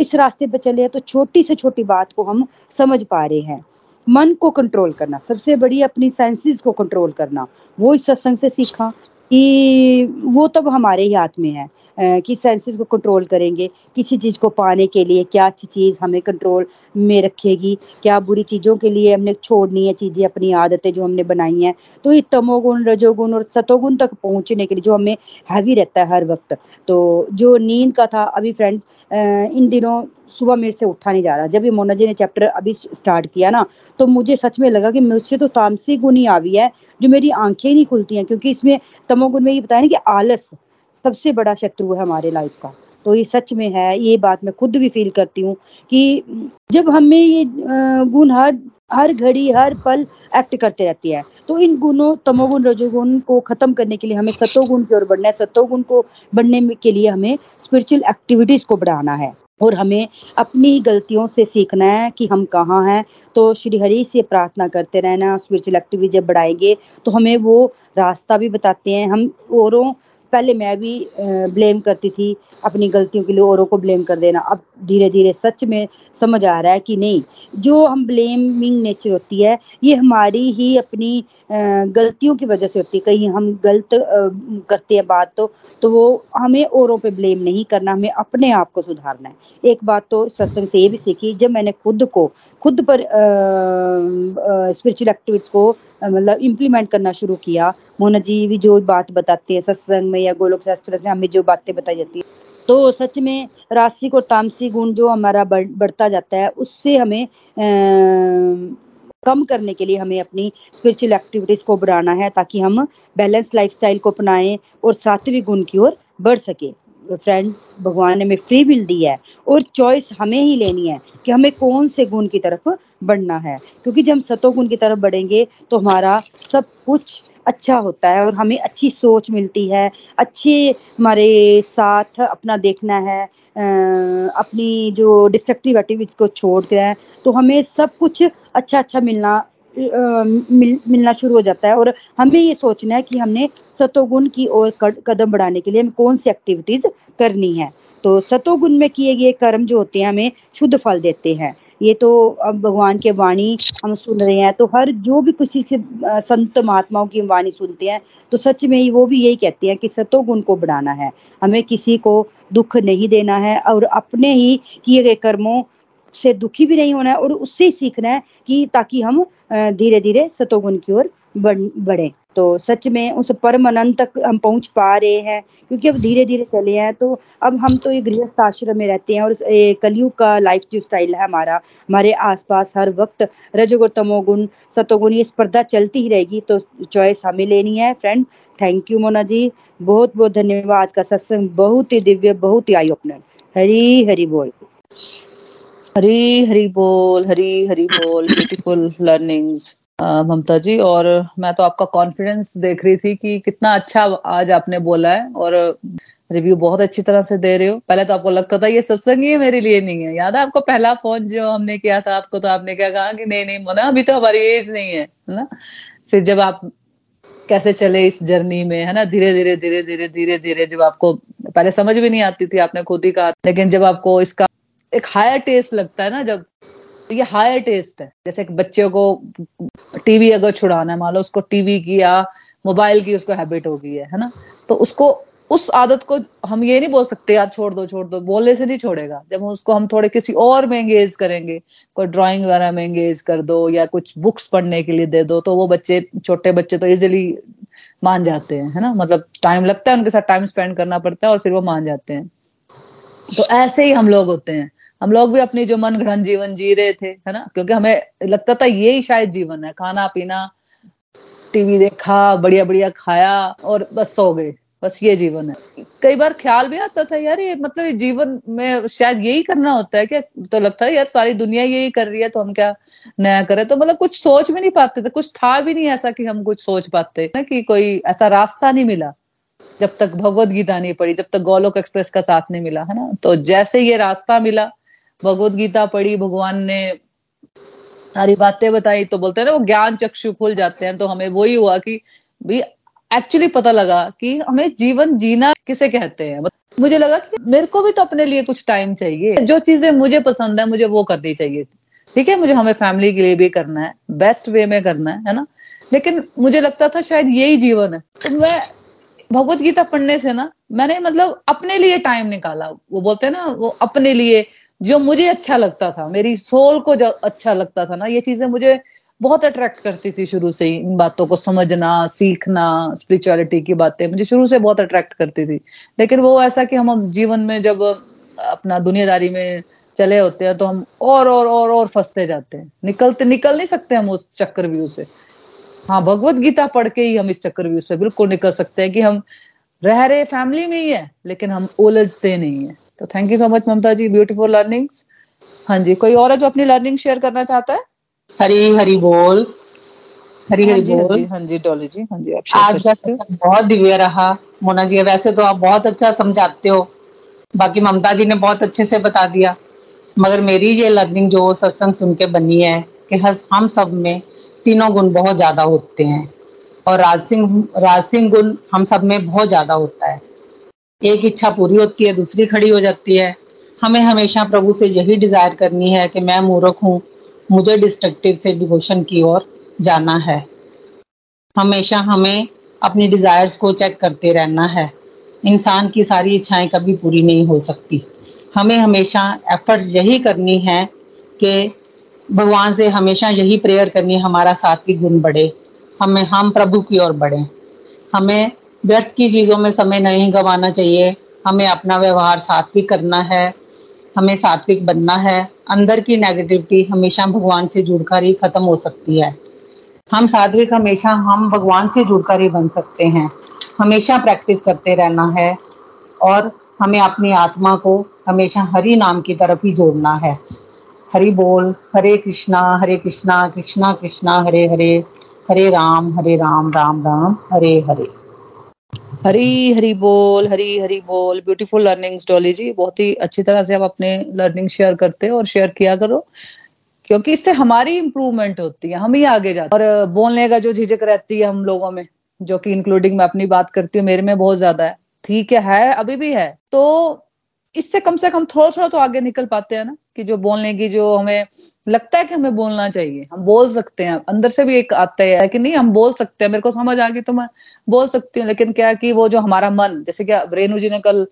इस रास्ते पे चले तो छोटी से छोटी बात को हम समझ पा रहे हैं। मन को कंट्रोल करना, सबसे बड़ी अपनी सेंसेस को कंट्रोल करना। वो इस सत्संग से सीखा कि वो तब हमारे ही हाथ में है। कि सेंसेस को कंट्रोल करेंगे, किसी चीज़ को पाने के लिए क्या अच्छी चीज़ हमें कंट्रोल में रखेगी, क्या बुरी चीज़ों के लिए हमने छोड़नी है चीज़ें, अपनी आदतें जो हमने बनाई हैं। तो ये तमोगुण, रजोगुण और सतोगुण तक पहुँचने के लिए जो हमें हैवी रहता है हर वक्त। तो जो नींद का था, अभी फ्रेंड्स इन दिनों सुबह मेरे से उठा नहीं जा रहा। जब ये मोना जी ने चैप्टर अभी स्टार्ट किया ना तो मुझे सच में लगा कि मुझसे तो तामसी गुण ही आवी है, जो मेरी आँखें ही नहीं खुलती हैं, क्योंकि इसमें तमोगुण में ये बताया ना कि आलस सबसे बड़ा शत्रु है हमारे लाइफ का। तो ये सच में है, ये बात मैं खुद भी फील करती हूँ कि जब हमें ये गुण हर हर घड़ी, हर पल एक्ट करते रहती है तो इन गुणों, तमोगुण, रजोगुण को खत्म करने के लिए हमें सतोगुण की ओर बढ़ना है। सतोगुण को बढ़ने के लिए हमें स्पिरिचुअल एक्टिविटीज़ को बढ़ाना है और हमें अपनी गलतियों से सीखना है कि हम कहाँ हैं। तो श्री हरि से प्रार्थना करते रहना स्पिरिचुअल एक्टिविटी जब बढ़ाएँगे तो हमें वो रास्ता भी बताते हैं। हम औरों पहले मैं भी ब्लेम करती थी अपनी गलतियों के लिए औरों को ब्लेम कर देना। अब धीरे धीरे सच में समझ आ रहा है कि नहीं। जो हम ब्लेमिंग नेचर होती है, ये हमारी ही अपनी गलतियों की वजह से होती है। कहीं हम गलत करते हैं बात तो तो वो हमें औरों पे ब्लेम नहीं करना, हमें अपने आप को सुधारना है। एक बात तो सत्संग से ये भी सीखी, जब मैंने खुद को, खुद पर स्पिरिचुअल एक्टिविटीज़ को मतलब इम्प्लीमेंट करना शुरू किया मोना जी भी जो बात बताते हैं सत्संग में या गोलोक में, हमें जो बातें बताई जाती है। तो सच में राशिक और तामसी गुण जो हमारा बढ़ता जाता है उससे हमें आ, कम करने के लिए हमें अपनी स्पिरिचुअल एक्टिविटीज़ को बढ़ाना है ताकि हम बैलेंस लाइफस्टाइल को अपनाएँ और सात्विक गुण की ओर बढ़ सके। फ्रेंड भगवान ने हमें फ्री विल दी है और चॉइस हमें ही लेनी है कि हमें कौन से गुण की तरफ़ बढ़ना है। क्योंकि जब हम सतो गुण की तरफ़ बढ़ेंगे तो हमारा सब कुछ अच्छा होता है और हमें अच्छी सोच मिलती है। अच्छे हमारे साथ अपना देखना है अपनी जो डिस्ट्रक्टिव एक्टिविटी को छोड़ हैं तो हमें सब कुछ अच्छा अच्छा मिलना मिल, मिलना शुरू हो जाता है और हमें ये सोचना है कि हमने सतोगुण की ओर कदम बढ़ाने के लिए हमें कौन सी एक्टिविटीज़ करनी है। तो सतोगुण में किए गए कर्म जो होते हैं हमें शुद्ध फल देते हैं। ये तो अब भगवान के वाणी हम सुन रहे हैं तो हर जो भी किसी से संत महात्माओं की वाणी सुनते हैं तो सच में वो भी यही कहते हैं कि सतो गुण को बढ़ाना है, हमें किसी को दुख नहीं देना है और अपने ही किए गए कर्मों से दुखी भी नहीं होना है और उससे ही सीखना है कि ताकि हम धीरे धीरे सतोगुण की ओर बढ़े। तो सच में उस परम अनंत तक हम पहुँच पा रहे हैं, क्योंकि अब धीरे धीरे चले हैं। तो अब हम तो ये गृहस्थ आश्रम में रहते हैं और कलयुग का लाइफ जो स्टाइल है हमारा, हमारे आसपास हर वक्त रजोगुण तमोगुण सतोगुण ये स्पर्धा चलती ही रहेगी। तो चॉइस हमें लेनी है friend thank you Mona ji. बहुत बहुत धन्यवाद का सत्संग। बहुत ही दिव्य, बहुत ही आई ओपनर हरी हरी बोल। हरी हरी बोल, हरी हरी बोल। ब्यूटीफुल लर्निंग्स ममता जी, और मैं तो आपका कॉन्फिडेंस देख रही थी कि कितना अच्छा आज आपने बोला है, और रिव्यू बहुत अच्छी तरह से दे रहे हो। पहले तो आपको लगता था, ये सत्संग ही मेरे लिए नहीं है। याद है आपको, पहला फ़ोन जो हमने किया था, आपको तो आपने क्या कहा कि, नहीं नहीं, मोना, अभी तो हमारी एज नहीं है। ना? फिर जब आप कैसे चले इस जर्नी में, है ना? धीरे धीरे धीरे धीरे धीरे धीरे जब आपको, पहले समझ भी नहीं आती थी, आपने खुद ही कहा लेकिन जब आपको इसका एक हायर टेस्ट लगता है ना, जब ये हायर टेस्ट है। जैसे एक बच्चे को टीवी अगर छुड़ाना है, मान लो उसको टीवी की या मोबाइल की उसको हैबिट हो गई है है ना? तो उसको, उस आदत को हम ये नहीं बोल सकते, यार छोड़ दो छोड़ दो। बोलने से नहीं छोड़ेगा। जब उसको, हम थोड़े किसी और में एंगेज करेंगे, कोई ड्राइंग वगैरह में एंगेज कर दो या कुछ बुक्स पढ़ने के लिए दे दो तो वो बच्चे, छोटे बच्चे तो इजिली मान जाते हैं, है ना? मतलब टाइम लगता है उनके साथ टाइम स्पेंड करना पड़ता है और फिर वो मान जाते हैं। तो ऐसे ही हम लोग होते हैं। हम लोग भी अपनी जो मन घड़न जीवन जी रहे थे, है ना? क्योंकि हमें लगता था ये ही शायद जीवन है। खाना पीना, टीवी देखा, बढ़िया बढ़िया खाया और बस सो गए। बस ये जीवन है। कई बार ख्याल भी आता था, यार ये मतलब जीवन में शायद यही करना होता है क्या? तो लगता है, यार सारी दुनिया यही कर रही है तो हम क्या नया करें? तो मतलब कुछ सोच भी नहीं पाते थे। कुछ था भी नहीं ऐसा कि हम कुछ सोच पाते ना कि कोई ऐसा रास्ता नहीं मिला। जब तक भगवत गीता नहीं पड़ी जब तक गोलोक एक्सप्रेस का साथ नहीं मिला, है ना? तो जैसे ये रास्ता मिला भगवत गीता पढ़ी, भगवान ने सारी बातें बताई तो बोलते हैं ना, वो ज्ञान चक्षु खुल जाते हैं तो हमें वही हुआ कि भी एक्चुअली पता लगा कि हमें जीवन जीना किसे कहते हैं? मुझे लगा कि मेरे को भी तो अपने लिए कुछ टाइम चाहिए। जो चीज़ें मुझे पसंद है, मुझे वो करनी चाहिए ठीक है, मुझे हमें फैमिली के लिए भी करना है बेस्ट वे में करना है है ना? लेकिन मुझे लगता था शायद यही जीवन है। तो मैं भगवत गीता पढ़ने से ना, मैंने मतलब अपने लिए टाइम निकाला। वो बोलते हैं ना, वो अपने लिए जो मुझे अच्छा लगता था, मेरी सोल को जो अच्छा लगता था ना, ये चीज़ें मुझे बहुत अट्रैक्ट करती थी शुरू से ही। इन बातों को समझना, सीखना स्पिरिचुअलिटी की बातें मुझे शुरू से बहुत अट्रैक्ट करती थी। लेकिन वो ऐसा कि हम जीवन में जब अपना दुनियादारी में चले होते हैं तो हम और और और और फंसते जाते हैं। निकलते, निकल नहीं सकते हम उस चक्रव्यूह से। हाँ भगवत गीता पढ़ के ही हम इस चक्रव्यूह से बिल्कुल निकल सकते हैं कि हम रह रहे फैमिली में ही है, लेकिन हम उलझते नहीं है। तो thank you so much Mamta ji beautiful learnings हाँ जी कोई और है जो अपनी लर्निंग शेयर करना चाहता है? हरी हरी बोल। हरी हरी बोल। हाँ जी डॉली जी हाँ जी आप आज का सत्संग बहुत दिव्य रहा। मोना जी वैसे तो आप बहुत अच्छा समझाते हो। बाकी ममता जी ने बहुत अच्छे से बता दिया। मगर मेरी ये लर्निंग जो सत्संग सुन के बनी है कि हम सब में तीनों गुण बहुत ज़्यादा होते हैं। और राजसिंह राजसिंह गुण हम सब में बहुत ज़्यादा होता है। एक इच्छा पूरी होती है, दूसरी खड़ी हो जाती है। हमें हमेशा प्रभु से यही डिज़ायर करनी है कि मैं मूर्ख हूँ, मुझे डिस्ट्रक्टिव से डिवोशन की ओर जाना है। हमेशा हमें अपनी डिजायर्स को चेक करते रहना है। इंसान की सारी इच्छाएँ कभी पूरी नहीं हो सकती। हमें हमेशा एफर्ट्स यही करनी है कि भगवान से हमेशा यही प्रेयर करनी है, हमारा सात्विक गुण बढ़े। हमें, हम प्रभु की ओर बढ़े। हमें व्यर्थ की चीज़ों में समय नहीं गंवाना चाहिए। हमें अपना व्यवहार सात्विक करना है। हमें सात्विक बनना है। अंदर की नेगेटिविटी हमेशा भगवान से जुड़कर ही खत्म हो सकती है। हम सात्विक हमेशा हम भगवान से जुड़कर ही बन सकते हैं। हमेशा प्रैक्टिस करते रहना है और हमें अपनी आत्मा को हमेशा हरि नाम की तरफ़ ही जोड़ना है। हरि बोल, हरे कृष्णा हरे कृष्णा कृष्णा कृष्णा, हरे हरे हरे राम हरे राम राम राम, हरे हरे। हरी हरी बोल, हरी हरी बोल ब्यूटीफुल लर्निंग्स डॉली जी। बहुत ही अच्छी तरह से आप अपने लर्निंग शेयर करते हो और शेयर किया करो, क्योंकि इससे हमारी इम्प्रूवमेंट होती है, हम ही आगे जाते और बोलने का जो झिझक रहती है हम लोगों में, जो कि इंक्लूडिंग मैं अपनी बात करती हूँ, मेरे में बहुत ज़्यादा है। ठीक है है, अभी भी है। तो इससे कम से कम थोड़ा थोड़ा तो आगे निकल पाते हैं ना, कि जो बोलने की जो हमें लगता है कि हमें बोलना चाहिए। हम बोल सकते हैं, अंदर से भी एक आता है कि नहीं, हम बोल सकते हैं, मेरे को समझ आ गई तो मैं बोल सकती हूँ, लेकिन क्या कि वो जो हमारा मन, जैसे क्या रेणु जी ने कल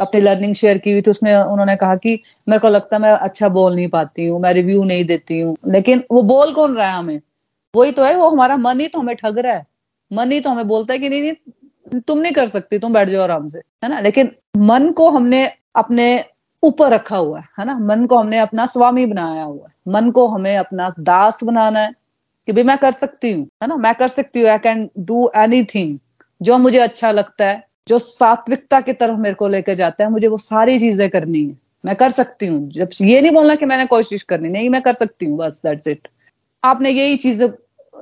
अपनी लर्निंग शेयर की हुई थी, उसमें उन्होंने कहा कि मेरे को लगता है मैं अच्छा बोल नहीं पाती हूँ, मैं रिव्यू नहीं देती हूँ, लेकिन वो बोल कौन रहा है हमें? वही तो है, वो हमारा मन ही तो हमें ठग रहा है। मन ही तो हमें बोलता है कि नहीं नहीं, तुम नहीं कर सकती, तुम बैठ जाओ आराम से, है ना? लेकिन मन को हमने अपने ऊपर रखा हुआ है है ना? मन को हमने अपना स्वामी बनाया हुआ है। मन को हमें अपना दास बनाना है कि भाई मैं कर सकती हूँ, है ना? मैं कर सकती हूँ आई कैन डू एनी जो मुझे अच्छा लगता है, जो सात्विकता की तरफ़ मेरे को लेकर जाता है, मुझे वो सारी चीज़ें करनी है। मैं कर सकती हूँ। जब ये नहीं बोलना कि मैंने कोशिश करनी, नहीं, मैं कर सकती हूँ, बस दैट्स इट आपने यही चीज़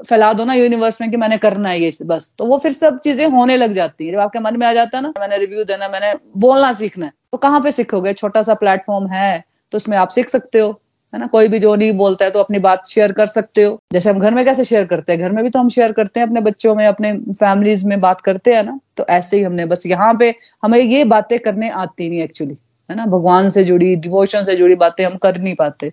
फैला दो ना यूनिवर्स में कि मैंने करना है ये, बस। तो वो फिर सब चीज़ें होने लग जाती है। जब आपके मन में आ जाता है ना, मैंने रिव्यू देना, मैंने बोलना सीखना है। तो कहाँ पे सीखोगे? छोटा सा प्लेटफॉर्म है तो उसमें आप सीख सकते हो, है ना? कोई भी जो नहीं बोलता है तो अपनी बात शेयर कर सकते हो। जैसे हम घर में कैसे शेयर करते हैं? घर में भी तो हम शेयर करते हैं, अपने बच्चों में, अपने फैमिलीज़ में बात करते हैं ना? तो ऐसे ही हमने बस यहाँ पे, हमें ये बातें करने आती नहीं एक्चुअली है ना? भगवान से जुड़ी डिवोशन से जुड़ी बातें हम कर नहीं पाते,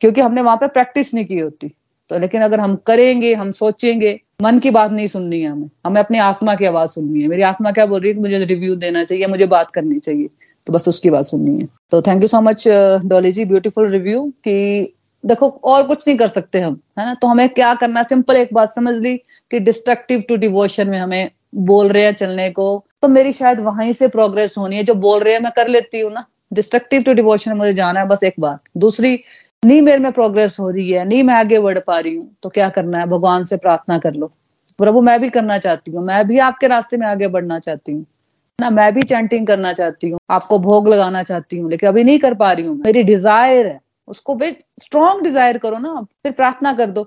क्योंकि हमने वहाँ पे प्रैक्टिस नहीं की होती। तो लेकिन अगर हम करेंगे, हम सोचेंगे, मन की बात नहीं सुननी है हमें। हमें अपनी आत्मा की आवाज़ सुननी है। मेरी आत्मा क्या बोल रही है कि मुझे रिव्यू देना चाहिए, मुझे बात करनी चाहिए। तो बस उसकी बात सुननी है। तो thank you so much Dolly ji beautiful review कि देखो, और कुछ नहीं कर सकते हम, है ना? तो हमें क्या करना सिंपल एक बात समझ ली कि डिस्ट्रक्टिव टू डिवोशन में हमें बोल रहे हैं चलने को। तो मेरी शायद वहीं से प्रोग्रेस होनी है। जो बोल रहे हैं, मैं कर लेती हूँ ना। डिस्ट्रक्टिव टू डिवोशन में मुझे जाना है, बस एक बात। दूसरी, नहीं मेरे में प्रोग्रेस हो रही है, नहीं मैं आगे बढ़ पा रही हूँ तो क्या करना है? भगवान से प्रार्थना कर लो। प्रभु, मैं भी करना चाहती हूँ। मैं भी आपके रास्ते में आगे बढ़ना चाहती हूँ। ना, मैं भी चैंटिंग करना चाहती हूँ, आपको भोग लगाना चाहती हूँ, लेकिन अभी नहीं कर पा रही हूँ मेरी डिज़ायर है, उसको भी स्ट्रॉन्ग डिज़ायर करो ना फिर प्रार्थना कर दो।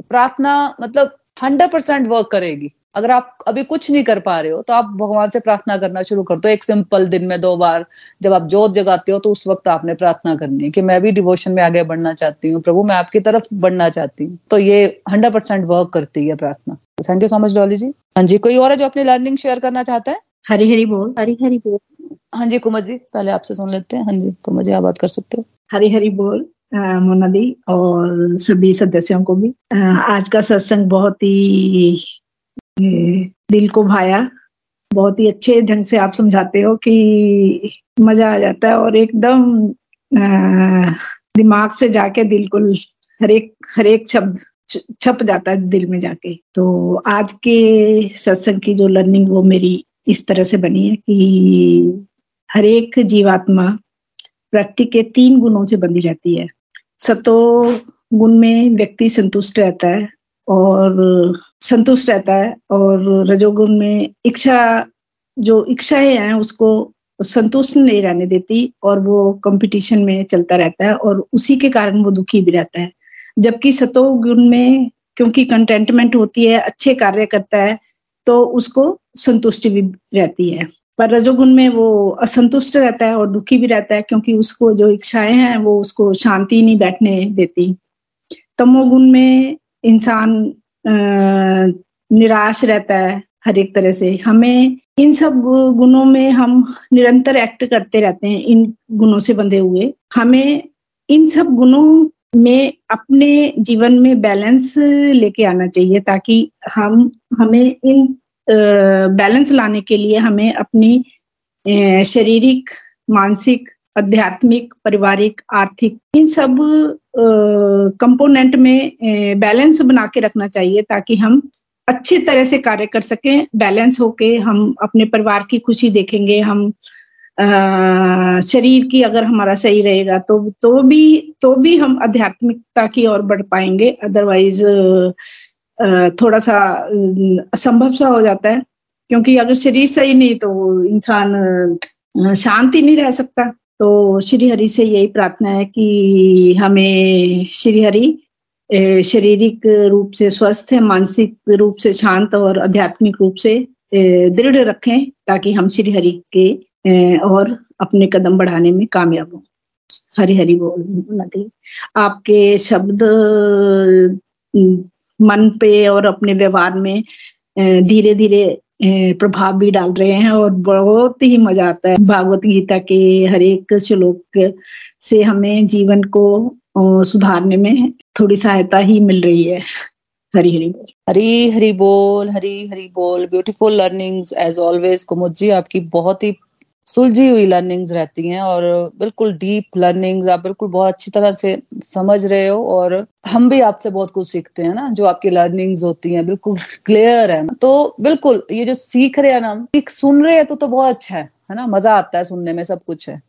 प्रार्थना मतलब हंड्रेड परसेंट वर्क करेगी। अगर आप अभी कुछ नहीं कर पा रहे हो तो आप भगवान से प्रार्थना करना शुरू कर दो। एक सिंपल दिन में दो बार जब आप जोत जगाते हो तो उस वक्त आपने प्रार्थना करनी है कि मैं भी डिवोशन में आगे बढ़ना चाहती हूँ, प्रभु, मैं आपकी तरफ़ बढ़ना चाहती हूँ। तो ये हंड्रेड परसेंट वर्क करती है प्रार्थना। Thank you so much Dolly ji. हाँ जी, कोई और है जो अपनी लर्निंग शेयर करना चाहता है? हरी हरी बोल। हरी हरी बोल। हाँ जी कुमार जी पहले आपसे सुन लेते हैं। हाँ जी कुमार जी आप बात कर सकते हो। हरी हरी बोल मोना दी और सभी सदस्यों को भी। आज का सत्संग बहुत ही दिल को भाया। बहुत ही अच्छे ढंग से आप समझाते हो कि मज़ा आ जाता है और एकदम दिमाग से जाके दिल को हरेक हरेक शब्द छप जाता है दिल में जाके। तो आज के सत्संग की जो लर्निंग वो मेरी इस तरह से बनी है कि हरेक जीवात्मा प्रकृति के तीन गुणों से बंधी रहती है। सतो गुण में व्यक्ति संतुष्ट रहता है और संतुष्ट रहता है और रजोगुण में इच्छा, जो इच्छाएँ हैं उसको संतुष्ट नहीं रहने देती और वो कंपटीशन में चलता रहता है और उसी के कारण वो दुखी भी रहता है। जबकि सतो गुण में, क्योंकि कंटेंटमेंट होती है, अच्छे कार्य करता है तो उसको संतुष्टि भी रहती है। पर रजोगुण में वो असंतुष्ट रहता है और दुखी भी रहता है क्योंकि उसको जो इच्छाएँ हैं, वो उसको शांति नहीं बैठने देती। तमोगुण में इंसान निराश रहता है हर एक तरह से। हमें इन सब गुणों में हम निरंतर एक्ट करते रहते हैं, इन गुणों से बंधे हुए। हमें इन सब गुणों में अपने जीवन में बैलेंस लेके आना चाहिए ताकि हम, हमें इन बैलेंस लाने के लिए हमें अपनी शारीरिक, मानसिक, आध्यात्मिक, पारिवारिक, आर्थिक, इन सब कंपोनेंट में बैलेंस बना के रखना चाहिए ताकि हम अच्छी तरह से कार्य कर सकें बैलेंस होके हम अपने परिवार की खुशी देखेंगे, हम आ, शरीर की अगर हमारा सही रहेगा तो तो भी तो भी हम आध्यात्मिकता की ओर बढ़ पाएँगे। अदरवाइज़ थोड़ा सा असंभव सा हो जाता है। क्योंकि अगर शरीर सही नहीं तो इंसान शांति नहीं रह सकता। तो श्री हरि से यही प्रार्थना है कि हमें श्री हरि शारीरिक रूप से स्वस्थ है मानसिक रूप से शांत और आध्यात्मिक रूप से दृढ़ रखें ताकि हम श्री हरि के और अपने कदम बढ़ाने में कामयाब हों। हरी हरी बोल, नदी। आपके शब्द मन पे और अपने व्यवहार में धीरे धीरे प्रभाव भी डाल रहे हैं और बहुत ही मज़ा आता है भागवत गीता के हर एक श्लोक से हमें जीवन को सुधारने में थोड़ी सहायता ही मिल रही है। हरी हरी बोल। हरी हरी बोल, हरी हरी बोल। Beautiful learnings as always Kumud ji, आपकी बहुत ही सुलझी हुई लर्निंग्स रहती हैं और बिल्कुल डीप लर्निंग्स आप बिल्कुल बहुत अच्छी तरह से समझ रहे हो और हम भी आपसे बहुत कुछ सीखते हैं ना, जो आपकी लर्निंग्स होती हैं, बिल्कुल क्लियर है ना। तो बिल्कुल, ये जो सीख रहे हैं ना हम सीख सुन रहे हैं तो तो बहुत अच्छा है है ना? मज़ा आता है सुनने में, सब कुछ है।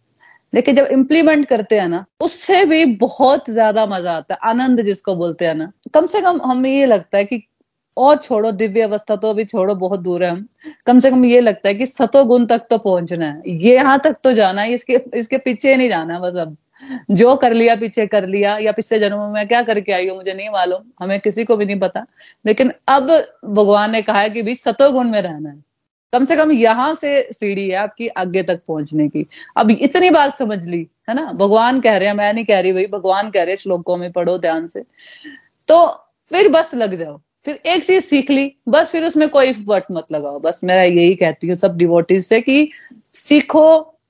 लेकिन जब इम्प्लीमेंट करते हैं ना, उससे भी बहुत ज़्यादा मज़ा आता है, आनंद जिसको बोलते हैं ना। कम से कम हमें ये लगता है कि और छोड़ो, दिव्य अवस्था तो अभी छोड़ो, बहुत दूर है हम। कम से कम ये लगता है कि सतो गुण तक तो पहुँचना है। ये यहाँ तक तो जाना है, इसके इसके पीछे नहीं जाना बस अब। जो कर लिया, पीछे कर लिया, या पिछले जन्मों में क्या करके आई हूँ, मुझे नहीं मालूम, हमें किसी को भी नहीं पता। लेकिन अब भगवान ने कहा है कि भी सतो गुण में रहना है। कम से कम यहाँ से सीढ़ी है आपकी आगे तक पहुँचने की। अब इतनी बात समझ ली, है ना? भगवान कह रहे हैं, मैं नहीं कह रही, भाई, भगवान कह रहे श्लोकों में पढ़ो ध्यान से। तो फिर बस लग जाओ। फिर एक चीज़ सीख ली, बस फिर उसमें कोई वट मत लगाओ। बस मैं यही कहती हूँ सब डिवोटीज से कि सीखो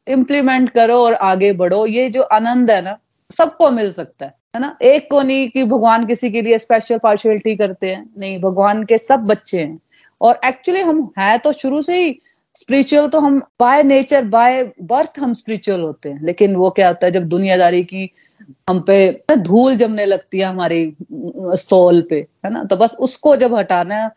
इम्प्लीमेंट करो और आगे बढ़ो। ये जो आनंद है ना, सबको मिल सकता है है ना? एक को नहीं कि भगवान किसी के लिए स्पेशल पार्शियलिटी करते हैं। नहीं, भगवान के सब बच्चे हैं। और एक्चुअली हम है तो शुरू से ही स्पिरिचुअल तो हम बाय नेचर बाय बर्थ हम स्पिरिचुअल होते हैं। लेकिन वो क्या होता है, जब दुनियादारी की हम पे धूल जमने लगती है हमारी, सोल पे, है ना? तो बस उसको जब हटाना,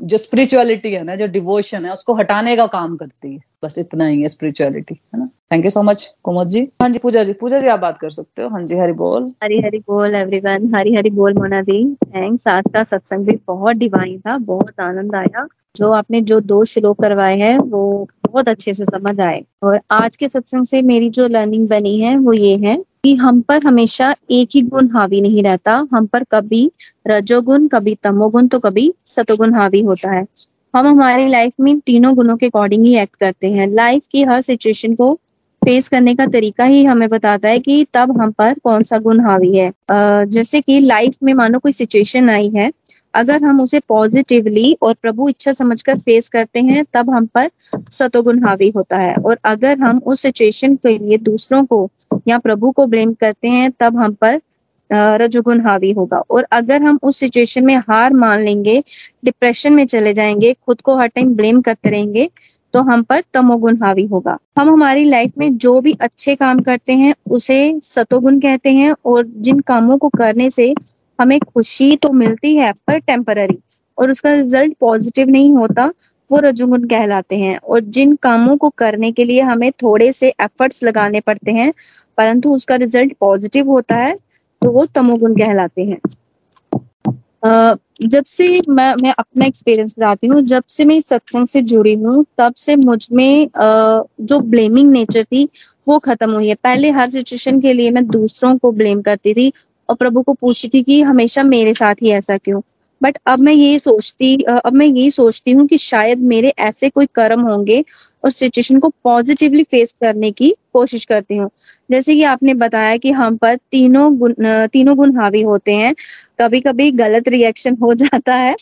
जो स्पिरिचुअलिटी है ना, जो डिवोशन है, उसको हटाने का काम करती है। बस इतना ही है स्पिरिचुअलिटी है ना? Thank you so much Kumud ji. हाँ जी, पूजा जी पूजा जी, आप बात कर सकते हो। हाँ जी, हरी बोल। हरी हरी बोल एवरीवन हरी हरी बोल, मोना दी थैंक्स आज का सत्संग भी बहुत डिवाइन था, बहुत आनंद आया। जो आपने जो दो श्लोक करवाए हैं, वो बहुत अच्छे से समझ आए। और आज के सत्संग से मेरी जो लर्निंग बनी है, वो ये है कि हम पर हमेशा एक ही गुण हावी नहीं रहता। हम पर कभी रजोगुण, कभी तमोगुण तो कभी सतोगुण हावी होता है। हम हमारी लाइफ में तीनों गुणों के अकॉर्डिंग ही एक्ट करते हैं। लाइफ की हर सिचुएशन को फेस करने का तरीका ही हमें बताता है कि तब हम पर कौन सा गुण हावी है। जैसे कि लाइफ में मानो कोई सिचुएशन आई है अगर हम उसे पॉजिटिवली और प्रभु इच्छा समझकर फेस करते हैं, तब हम पर सतोगुण हावी होता है। और अगर हम उस सिचुएशन के लिए दूसरों को या प्रभु को ब्लेम करते हैं, तब हम पर रजोगुण हावी होगा। और अगर हम उस सिचुएशन में हार मान लेंगे डिप्रेशन में चले जाएँगे, खुद को हर टाइम ब्लेम करते रहेंगे तो हम पर तमोगुण हावी होगा। हम हमारी लाइफ में जो भी अच्छे काम करते हैं, उसे सतोगुण कहते हैं और जिन कामों को करने से हमें खुशी तो मिलती है, पर टेम्पररी और उसका रिज़ल्ट पॉजिटिव नहीं होता, वो रजुगुण कहलाते हैं। और जिन कामों को करने के लिए हमें थोड़े से एफर्ट्स लगाने पड़ते हैं, परंतु उसका रिज़ल्ट पॉजिटिव होता है तो वो तमोगुण कहलाते हैं। जब से मैं मैं अपना एक्सपीरियंस बताती हूँ, जब से मैं सत्संग से जुड़ी हूँ, तब से मुझमें जो ब्लेमिंग नेचर थी, वो खत्म हुई है। पहले हर सिचुएशन के लिए मैं दूसरों को ब्लेम करती थी और प्रभु को पूछती थी कि हमेशा मेरे साथ ही ऐसा क्यों? बट अब मैं ये सोचती अब मैं यही सोचती हूँ कि शायद मेरे ऐसे कोई कर्म होंगे और सिचुएशन को पॉजिटिवली फेस करने की कोशिश करती हूँ। जैसे कि आपने बताया कि हम पर तीनों गुण तीनों गुण हावी होते हैं। कभी कभी गलत रिएक्शन हो जाता है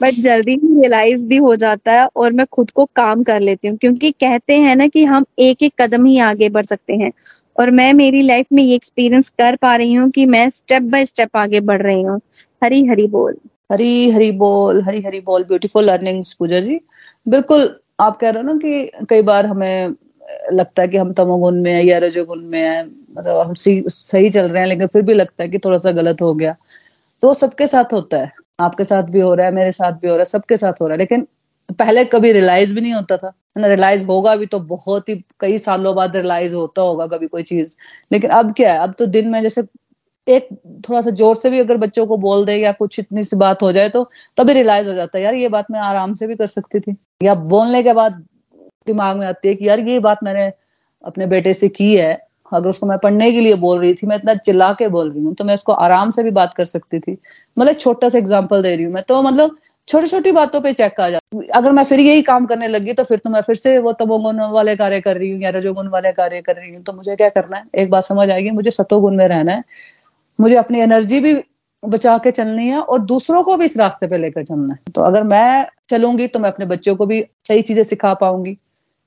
बट जल्दी ही रियलाइज़ भी हो जाता है और मैं खुद को काम कर लेती हूँ। क्योंकि कहते हैं ना कि हम एक एक कदम ही आगे बढ़ सकते हैं। और मैं मेरी लाइफ में ये एक्सपीरियंस कर पा रही हूँ कि मैं स्टेप बाय स्टेप आगे बढ़ रही हूँ। हरी हरी बोल। हरी हरी बोल, हरी हरी बोल ब्यूटीफुल लर्निंग्स पूजा जी। बिल्कुल, आप कह रहे हो ना कि कई बार हमें लगता है कि हम तमोगुण में है या रजोगुण में है मतलब हम सही चल रहे हैं, लेकिन फिर भी लगता है कि थोड़ा सा गलत हो गया। तो सबके साथ होता है। आपके साथ भी हो रहा है, मेरे साथ भी हो रहा है, सबके साथ हो रहा है। लेकिन पहले कभी रियलाइज़ भी नहीं होता था। ना रियलाइज़ होगा भी तो बहुत ही, कई सालों बाद रियलाइज़ होता होगा कभी कोई चीज़। लेकिन अब क्या है, अब तो दिन में जैसे एक थोड़ा सा ज़ोर से भी अगर बच्चों को बोल दे या कुछ इतनी सी बात हो जाए तो तभी रियलाइज़ हो जाता है, यार, ये बात मैं आराम से भी कर सकती थी। या बोलने के बाद दिमाग में आती है कि, यार, ये बात मैंने अपने बेटे से की है, अगर उसको मैं पढ़ने के लिए बोल रही थी, मैं इतना चिल्ला के बोल रही हूँ तो मैं उसको आराम से भी बात कर सकती थी। मतलब छोटा सा एग्ज़ाम्पल दे रही हूँ मैं। तो मतलब छोटी छोटी बातों पे चेक आ जाती अगर मैं फिर यही काम करने लगी तो फिर तो मैं फिर से वो तमोगुण वाले कार्य कर रही हूँ या रजोगुण वाले कार्य कर रही हूँ। तो मुझे क्या करना है? एक बात समझ आएगी, मुझे सतोगुण में रहना है। मुझे अपनी एनर्जी भी बचा के चलनी है और दूसरों को भी इस रास्ते पे लेकर चलना है। तो अगर मैं चलूँगी तो मैं अपने बच्चों को भी सही चीज़ें सिखा पाऊँगी,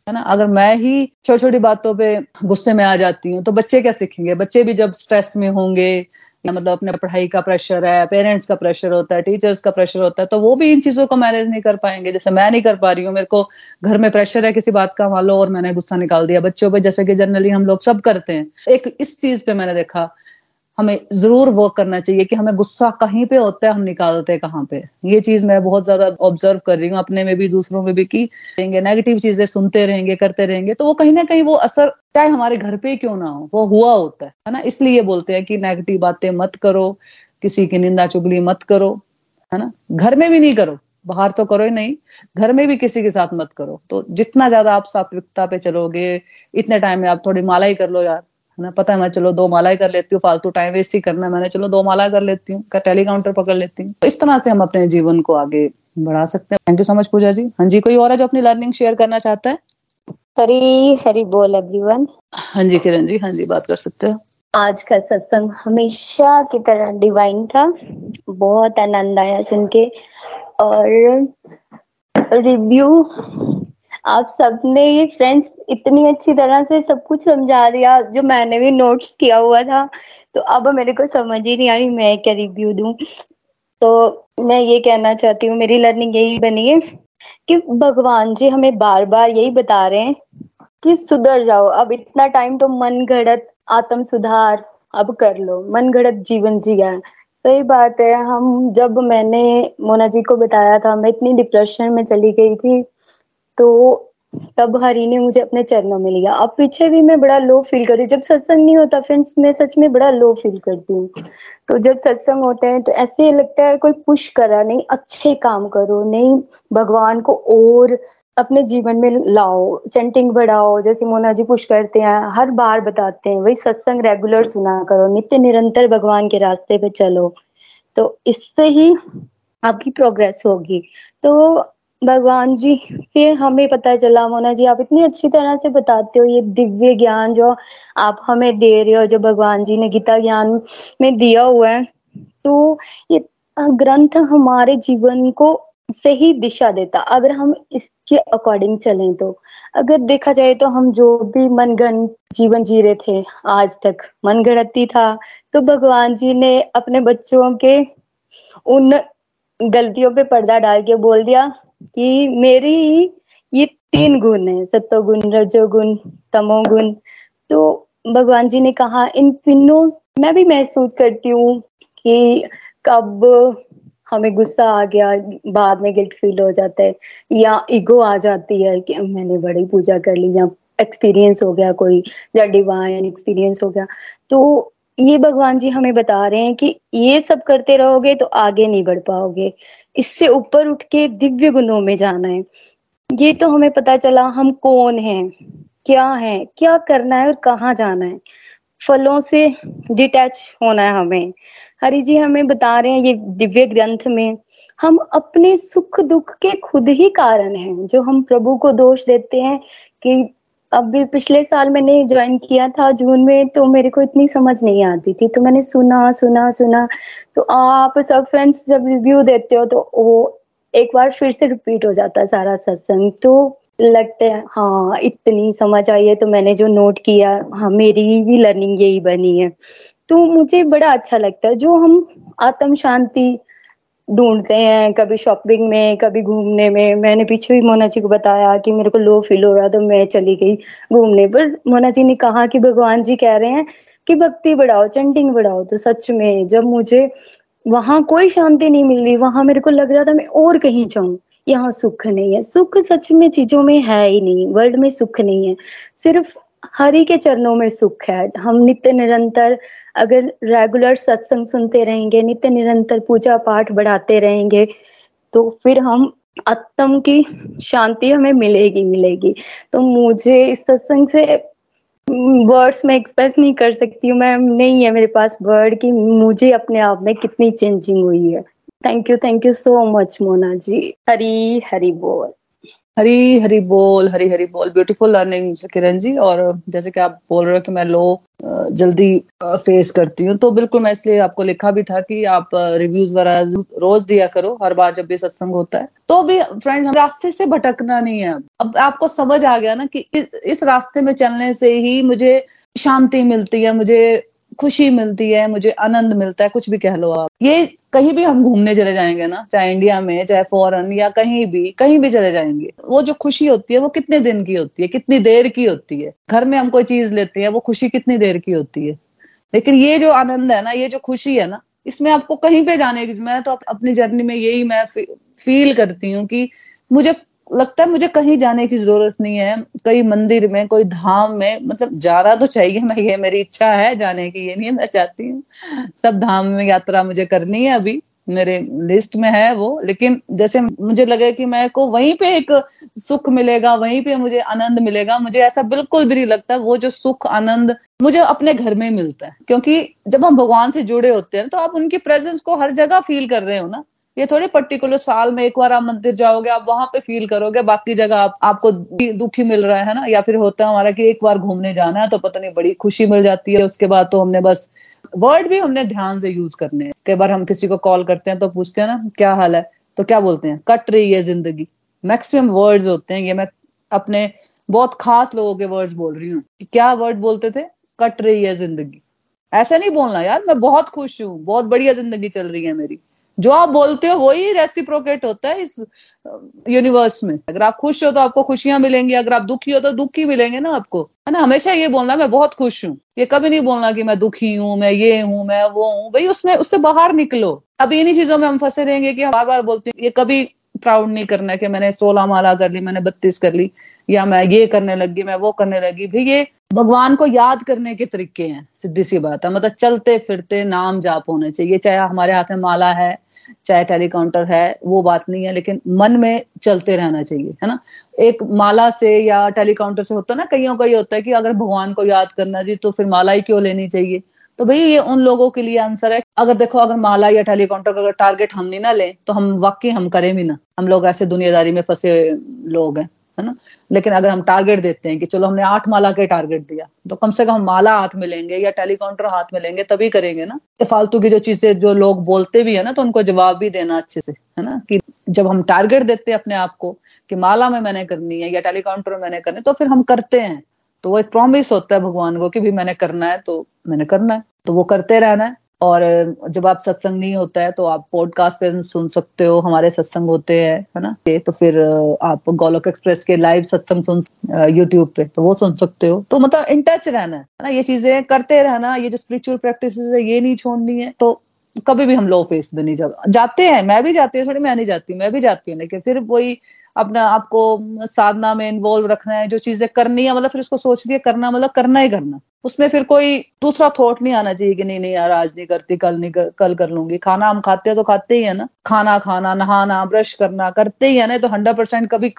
है ना? अगर मैं ही छोटी छोटी बातों पे गुस्से में आ जाती हूँ तो बच्चे क्या सीखेंगे? बच्चे भी जब स्ट्रेस में होंगे या मतलब अपने पढ़ाई का प्रेशर है पेरेंट्स का प्रेशर होता है टीचर्स का प्रेशर होता है तो वो भी इन चीज़ों को मैनेज नहीं कर पाएँगे। जैसे मैं नहीं कर पा रही हूँ, मेरे को घर में प्रेशर है, किसी बात का, मान लो, और मैंने गुस्सा निकाल दिया। बच्चों पर जैसे कि जनरली हम लोग सब करते हैं। एक इस चीज़ पे मैंने देखा हमें ज़रूर वर्क करना चाहिए कि हमें गुस्सा कहीं पे होता है, हम निकालते हैं कहाँ पे। ये चीज़ मैं बहुत ज़्यादा ऑब्ज़र्व कर रही हूँ अपने में भी, दूसरों में भी की रहेंगे नेगेटिव चीज़ें सुनते रहेंगे, करते रहेंगे तो वो कहीं ना कहीं वो असर चाहे हमारे घर पे क्यों ना हो, वो हुआ होता है ना? इसलिए बोलते हैं कि नेगेटिव बातें मत करो, किसी की निंदा चुगली मत करो, है ना? घर में भी नहीं करो, बाहर तो करो ही नहीं, घर में भी किसी के साथ मत करो। तो जितना ज़्यादा आप सात्विकता पे चलोगे, इतने टाइम में आप थोड़ी माला ही कर लो यार है ना? पता है मैं चलो दो माला कर लेती हूँ फालतू टाइम वेस्ट ही करना है। मैंने चलो दो माला कर लेती हूँ टेली काउंटर पकड़ लेती हूँ। तो इस तरह से हम अपने जीवन को आगे बढ़ा सकते हैं। Thank you so much Pooja ji. हाँ जी कोई और है जो अपनी लर्निंग शेयर करना चाहता है? हरी हरी बोल एवरीवन हाँ जी किरण जी हाँ जी बात कर सकते हो? आज का सत्संग हमेशा की तरह डिवाइन था। बहुत आनंद आया सुन के। और रिव्यू आप सबने ये फ्रेंड्स इतनी अच्छी तरह से सब कुछ समझा दिया, जो मैंने भी नोट्स किया हुआ था। तो अब मेरे को समझ ही नहीं आ रही, मैं क्या रिव्यू दूँ? तो मैं ये कहना चाहती हूँ, मेरी लर्निंग यही बनी है कि भगवान जी हमें बार बार यही बता रहे हैं कि सुधर जाओ। अब इतना टाइम तो मन घड़त आत्म सुधार अब कर लो। मन घड़त जीवन जिया। है सही बात है, हम जब मैंने मोना जी को बताया था, मैं इतनी डिप्रेशन में चली गई थी तो तब हरी ने मुझे अपने चरणों में लिया। अब पीछे भी मैं बड़ा लो फील कर रही जब सत्संग नहीं होता फ्रेंड्स मैं सच में बड़ा लो फील करती हूँ। तो जब सत्संग होते हैं तो ऐसे लगता है कोई पुश करा नहीं, अच्छे काम करो, नहीं, भगवान को और अपने जीवन में लाओ चैंटिंग बढ़ाओ, जैसे मोना जी पुश करते हैं, हर बार बताते हैं, वही सत्संग रेगुलर सुना करो, नित्य निरंतर भगवान के रास्ते पे चलो। तो इससे ही आपकी प्रोग्रेस होगी। तो भगवान जी से हमें पता चला मोना जी, आप इतनी अच्छी तरह से बताते हो, ये दिव्य ज्ञान जो आप हमें दे रहे हो, जो भगवान जी ने गीता ज्ञान में दिया हुआ है तो ये ग्रंथ हमारे जीवन को सही दिशा देता, अगर हम इसके अकॉर्डिंग चलें तो। अगर देखा जाए तो हम जो भी मनगन जीवन जी रहे थे, आज तक मन गणती था तो भगवान जी ने अपने बच्चों के उन गलतियों पे पर्दा डाल के बोल दिया कि मेरी ये तीन गुण है सत्योगुण रजोगुण तमोगुण। तो भगवान जी ने कहा इन तीनों मैं भी महसूस करती हूँ कि कब हमें गुस्सा आ गया बाद में गिल्ट फील हो जाता है या ईगो आ जाती है कि मैंने बड़ी पूजा कर ली या एक्सपीरियंस हो गया कोई या डिवाइन एक्सपीरियंस हो गया। तो ये भगवान जी हमें बता रहे हैं कि ये सब करते रहोगे तो आगे नहीं बढ़ पाओगे। इससे ऊपर उठ के दिव्य गुणों में जाना है। ये तो हमें पता चला हम कौन हैं, क्या है, क्या करना है और कहाँ जाना है। फलों से डिटैच होना है हमें। हरि जी हमें बता रहे हैं ये दिव्य ग्रंथ में, हम अपने सुख दुख के खुद ही कारण हैं। जो हम प्रभु को दोष देते हैं कि अभी पिछले साल मैंने ज्वाइन किया था जून में तो मेरे को इतनी समझ नहीं आती थी। तो मैंने सुना सुना सुना। तो आप सब फ्रेंड्स जब रिव्यू देते हो तो वो एक बार फिर से रिपीट हो जाता है सारा सत्संग। तो लगता है हाँ इतनी समझ आई है। तो मैंने जो नोट किया हाँ मेरी भी लर्निंग यही बनी है। तो मुझे बड़ा अच्छा लगता है। जो हम आत्म शांति ढूंढते हैं, कभी शॉपिंग में, कभी घूमने में। मैंने पीछे भी मोना जी को बताया कि मेरे को लो फील हो रहा तो मैं चली गई घूमने। पर मोना जी ने कहा कि भगवान जी कह रहे हैं कि भक्ति बढ़ाओ चंटिंग बढ़ाओ। तो सच में जब मुझे वहाँ कोई शांति नहीं मिल रही, वहाँ मेरे को लग रहा था मैं और कहीं जाऊँ। यहाँ सुख नहीं है। सुख सच में चीज़ों में है ही नहीं। वर्ल्ड में सुख नहीं है। सिर्फ़ हरि के चरणों में सुख है। हम नित्य निरंतर अगर रेगुलर सत्संग सुनते रहेंगे, नित्य निरंतर पूजा पाठ बढ़ाते रहेंगे तो फिर हम आत्म की शांति हमें मिलेगी मिलेगी। तो मुझे इस सत्संग से वर्ड्स में एक्सप्रेस नहीं कर सकती हूँ। मैम, नहीं है मेरे पास वर्ड की मुझे अपने आप में कितनी चेंजिंग हुई है। Thank you thank you so much Mona ji Hari Hari बोल। हरी हरी बोल, हरी हरी बोल। Beautiful learning Kiran ji. और जैसे कि आप बोल रहे हो कि मैं लो जल्दी फेस करती हूँ तो बिल्कुल मैं इसलिए आपको लिखा भी था कि आप रिव्यूज़ वगैरह रोज दिया करो, हर बार जब भी सत्संग होता है। तो भी फ्रेंड रास्ते से भटकना नहीं है। अब आपको समझ आ गया ना कि इस रास्ते में चलने से ही मुझे शांति मिलती है, मुझे खुशी मिलती है, मुझे आनंद मिलता है, कुछ भी कह लो आप। ये कहीं भी हम घूमने चले जाएँगे ना, चाहे इंडिया में, चाहे फॉरेन या कहीं भी कहीं भी चले जाएँगे, वो जो खुशी होती है, वो कितने दिन की होती है, कितनी देर की होती है? घर में हम कोई चीज़ लेते हैं, वो खुशी कितनी देर की होती है? लेकिन ये जो आनंद है ना, ये जो खुशी है ना, इसमें आपको कहीं पे जाने की, मैं तो अपनी जर्नी में यही मैं फील करती हूँ कि मुझे लगता है मुझे कहीं जाने की ज़रूरत नहीं है। कई मंदिर में, कोई धाम में मतलब जाना तो चाहिए, मैं ये, मेरी इच्छा है जाने की, ये नहीं है, मैं चाहती हूँ। सब धाम में यात्रा मुझे करनी है अभी, मेरे लिस्ट में है वो, लेकिन जैसे मुझे लगे कि मैं को वहीं पे एक सुख मिलेगा, वहीं पे मुझे आनंद मिलेगा, मुझे ऐसा बिल्कुल भी नहीं लगता, वो जो सुख, आनंद मुझे अपने घर में मिलता है। क्योंकि जब हम भगवान से जुड़े होते हैं तो आप उनकी प्रेजेंस को हर जगह फील कर रहे हो ना। ये थोड़ी पर्टिकुलर साल में एक बार आप मंदिर जाओगे आप वहाँ पे फील करोगे बाकी जगह आप, आपको दुखी मिल रहा है ना? या फिर होता है हमारा कि एक बार घूमने जाना है तो पता नहीं बड़ी खुशी मिल जाती है उसके बाद तो हमने बस वर्ड भी हमने ध्यान से यूज़ करने हैं। कई बार हम किसी को कॉल करते हैं तो पूछते हैं ना क्या हाल है? तो क्या बोलते हैं? कट रही है ज़िंदगी। मैक्सिमम वर्ड्स होते हैं ये मैं अपने बहुत खास लोगों के वर्ड्स बोल रही हूँ। क्या वर्ड बोलते थे? कट रही है ज़िंदगी। ऐसा नहीं बोलना यार मैं बहुत खुश हूँ बहुत बढ़िया ज़िंदगी चल रही है मेरी। जो आप बोलते हो, वही रेसिप्रोकेट होता है इस यूनिवर्स में। अगर आप खुश हो तो आपको खुशियाँ मिलेंगी, अगर आप दुखी हो तो दुखी मिलेंगे ना आपको। है ना? हमेशा ये बोलना, मैं बहुत खुश हूँ। ये कभी नहीं बोलना कि मैं दुखी हूँ, मैं ये हूँ, मैं वो हूँ। भाई, उसमें, उससे बाहर निकलो। अब इन्हीं चीज़ों में हम फंसे रहेंगे कि हम बार बार बोलते हैं, ये कभी प्राउड नहीं करना कि मैंने सोलह माला कर ली, मैंने बत्तीस कर ली। या मैं ये करने लगी, मैं वो करने लगी। भाई ये भगवान को याद करने के तरीके हैं, सीधी सी बात है। मतलब चलते फिरते नाम जाप होने चाहिए। चाहे हमारे हाथ में माला है, चाहे टेलीकाउंटर है, वो बात नहीं है, लेकिन मन में चलते रहना चाहिए, है ना? एक माला से या टेलीकाउंटर से होता है ना, कईयों का ये होता है कि अगर भगवान को याद करना जी तो फिर माला ही क्यों लेनी चाहिए? तो भाई ये उन लोगों के लिए आंसर है। अगर देखो, अगर माला या टेलीकाउंटर का टारगेट हम नहीं ना लें तो हम वाकई हम करें भी ना। हम लोग ऐसे दुनियादारी में फंसे लोग हैं। है ना? लेकिन अगर हम टारगेट देते हैं कि चलो हमने आठ माला के टारगेट दिया तो कम से कम माला हाथ में लेंगे या टेलीकाउंटर हाथ में लेंगे, तभी करेंगे ना? फालतू की जो चीज़ें, जो लोग बोलते भी है ना तो उनको जवाब भी देना अच्छे से, है ना? कि जब हम टारगेट देते हैं अपने आप को कि माला में मैंने करनी है या टेलीकाउंटर में मैंने करनी है तो फिर हम करते हैं। तो वो एक प्रॉमिस होता है भगवान को कि भी मैंने करना है तो मैंने करना है। तो वो करते रहना है। और जब आप सत्संग नहीं होता है तो आप पॉडकास्ट पे सुन सकते हो, हमारे सत्संग होते हैं, है ना? तो फिर आप गोलोक एक्सप्रेस के लाइव सत्संग सुन यूट्यूब पे तो वो सुन सकते हो। तो मतलब इन टच रहना, है ना? ये चीज़ें करते रहना, ये जो स्पिरिचुअल प्रैक्टिस है, ये नहीं छोड़नी है। तो कभी भी हम लो फेस में नहीं जाते हैं, मैं भी जाती हूँ, थोड़ी मैं नहीं जाती, मैं भी जाती हूँ, लेकिन फिर वही अपना आपको साधना में इन्वॉल्व रखना है जो चीज़ें करनी है मतलब फिर उसको सोच लिया करना मतलब करना ही करना। उसमें फिर कोई दूसरा थॉट नहीं आना चाहिए कि नहीं नहीं यार आज नहीं करती कल नहीं कर, कल कर लूँगी। खाना हम खाते हैं तो खाते ही है ना। खाना खाना नहाना ब्रश करना करते ही है ना तो हंड्रेड परसेंट कभी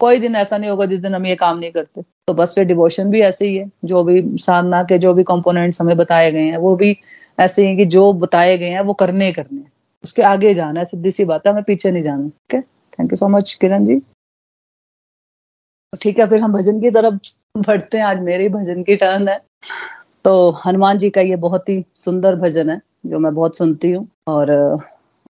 कोई दिन ऐसा नहीं होगा जिस दिन हम ये काम नहीं करते। तो बस फिर डिवोशन भी ऐसे ही है। जो भी साधना के जो भी कंपोनेंट्स हमें बताए गए हैं वो भी ऐसे ही है कि जो बताए गए हैं वो करने करने उसके आगे जाना है सीधी सी बात है हमें पीछे नहीं जाना ठीक है? Thank you so much Kiran ji ठीक है, फिर हम भजन की तरफ़ बढ़ते हैं। आज मेरे भजन की टर्न है। तो हनुमान जी का ये बहुत ही सुंदर भजन है, जो मैं बहुत सुनती हूँ। और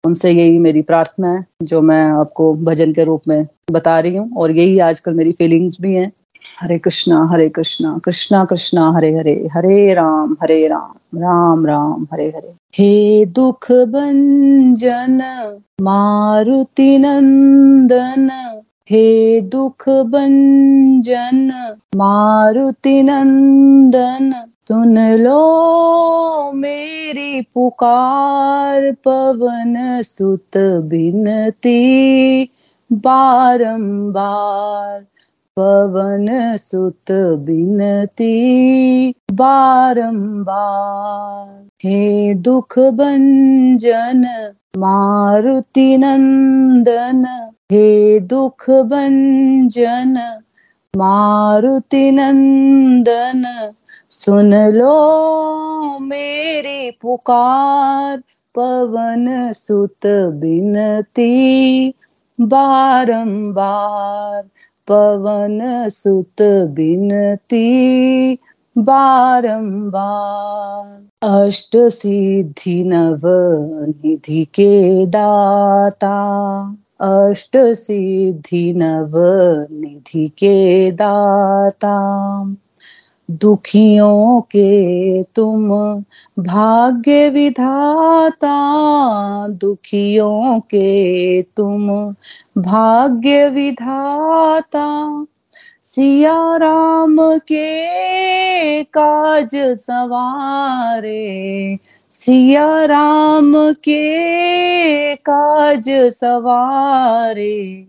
उनसे यही मेरी प्रार्थना है, जो मैं आपको भजन के रूप में बता रही हूँ। और यही आजकल मेरी फीलिंग्स भी हैं। हरे कृष्णा हरे कृष्णा कृष्णा कृष्णा, हरे हरे हरे राम हरे राम राम राम, हरे हरे। हे दुख भंजन, मारुति नंदन, हे दुख भंजन, मारुति नंदन, सुन लो मेरी पुकार पवन सुत बिनती बारंबार। पवन सुत बिनती बारंबार। हे दुख भंजन मारुति नंदन। हे दुख भंजन मारुति नंदन। सुन लो मेरी पुकार। पवन सुत बिनती बारंबार। पवन सुत बिनती बारंबार। अष्ट सिद्धि नव निधि के दाता। अष्ट सिद्धि नव निधि के दाता। दुखियों के तुम भाग्य विधाता, दुखियों के तुम भाग्य विधाता। सिया राम के काज सवारे, सिया राम के काज सवारे।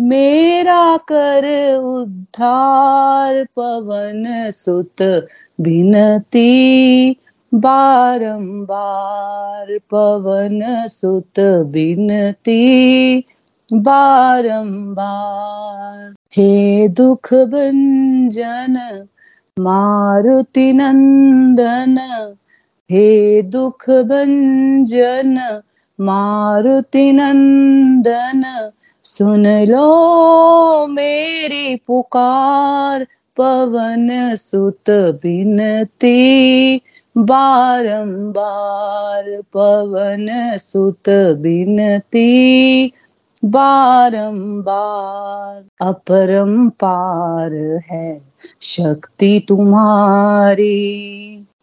मेरा कर उद्धार पवन सुत बिनती। बारंबार पवन सुत बिनती। बारंबार हे दुख भंजन, मारुति नंदन। हे दुख भंजन, मारुति नंदन। सुन लो मेरी पुकार, पवन सुत बिनती। बारंबार पवन सुत बिनती। बारंबार अपरंपार है शक्ति तुम्हारी।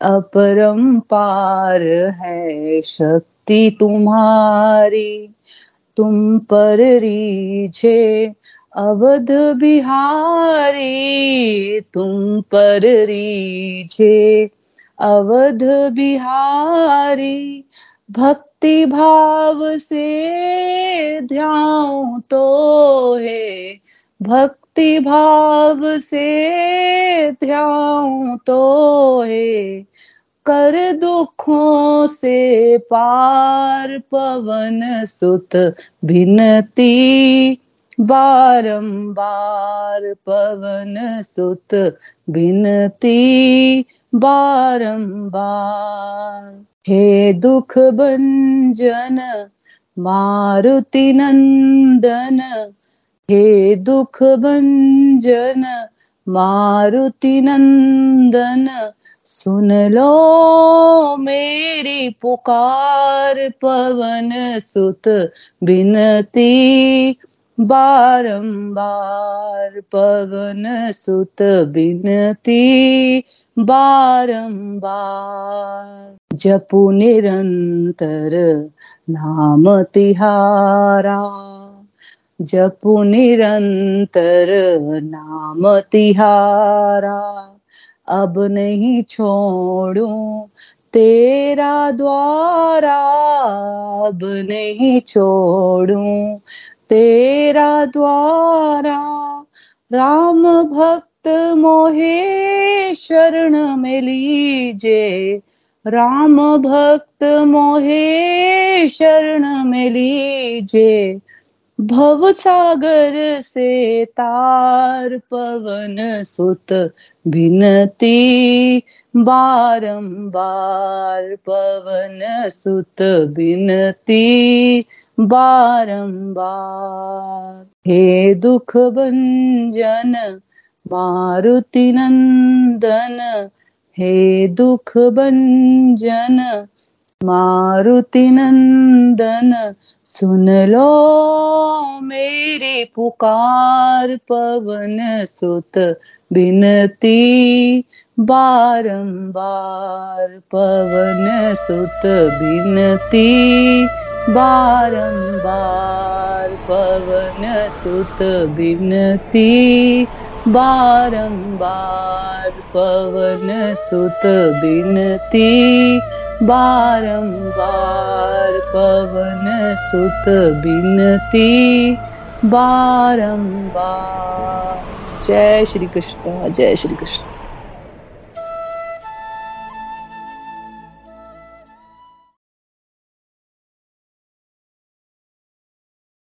अपरंपार है शक्ति तुम्हारी। तुम पर रीझे अवध बिहारी, तुम पर रीझे अवध बिहारी, भक्ति भाव से ध्यान तो है, भक्ति भाव से ध्यान तो है। कर दुखों से पार पवन सुत भिनती बारंबार पवन सुत भिनती बारंबार हे दुख भंजन, मारुति नंदन। हे दुख भंजन, मारुति नंदन। सुन लो मेरी पुकार, पवन सुत बिनती। बारंबार पवन सुत बिनती। बारंबार जपु निरंतर नाम तिहारा। जपु निरंतर नाम तिहारा। अब नहीं छोड़ू, तेरा द्वारा अब नहीं छोड़ू, तेरा द्वारा राम भक्त मोहे शरण में लीजे, राम भक्त मोहे शरण में लीजे। भव सागर से तार पवन सुत भिनती बारंबार पवन सुत भिनती बारंबार। हे दुख भंजन, मारुति नंदन, हे दुख भंजन, मारुति नंदन सुन लो मेरी पुकार, पवन सुत बिनती। बारंबार पवन सुत बिनती। बारंबार पवन सुत बिनती। बारंबार पवन सुत बिनती। बारंबार पवन सुत बिनती बारंबार। जय श्री कृष्ण जय श्री कृष्ण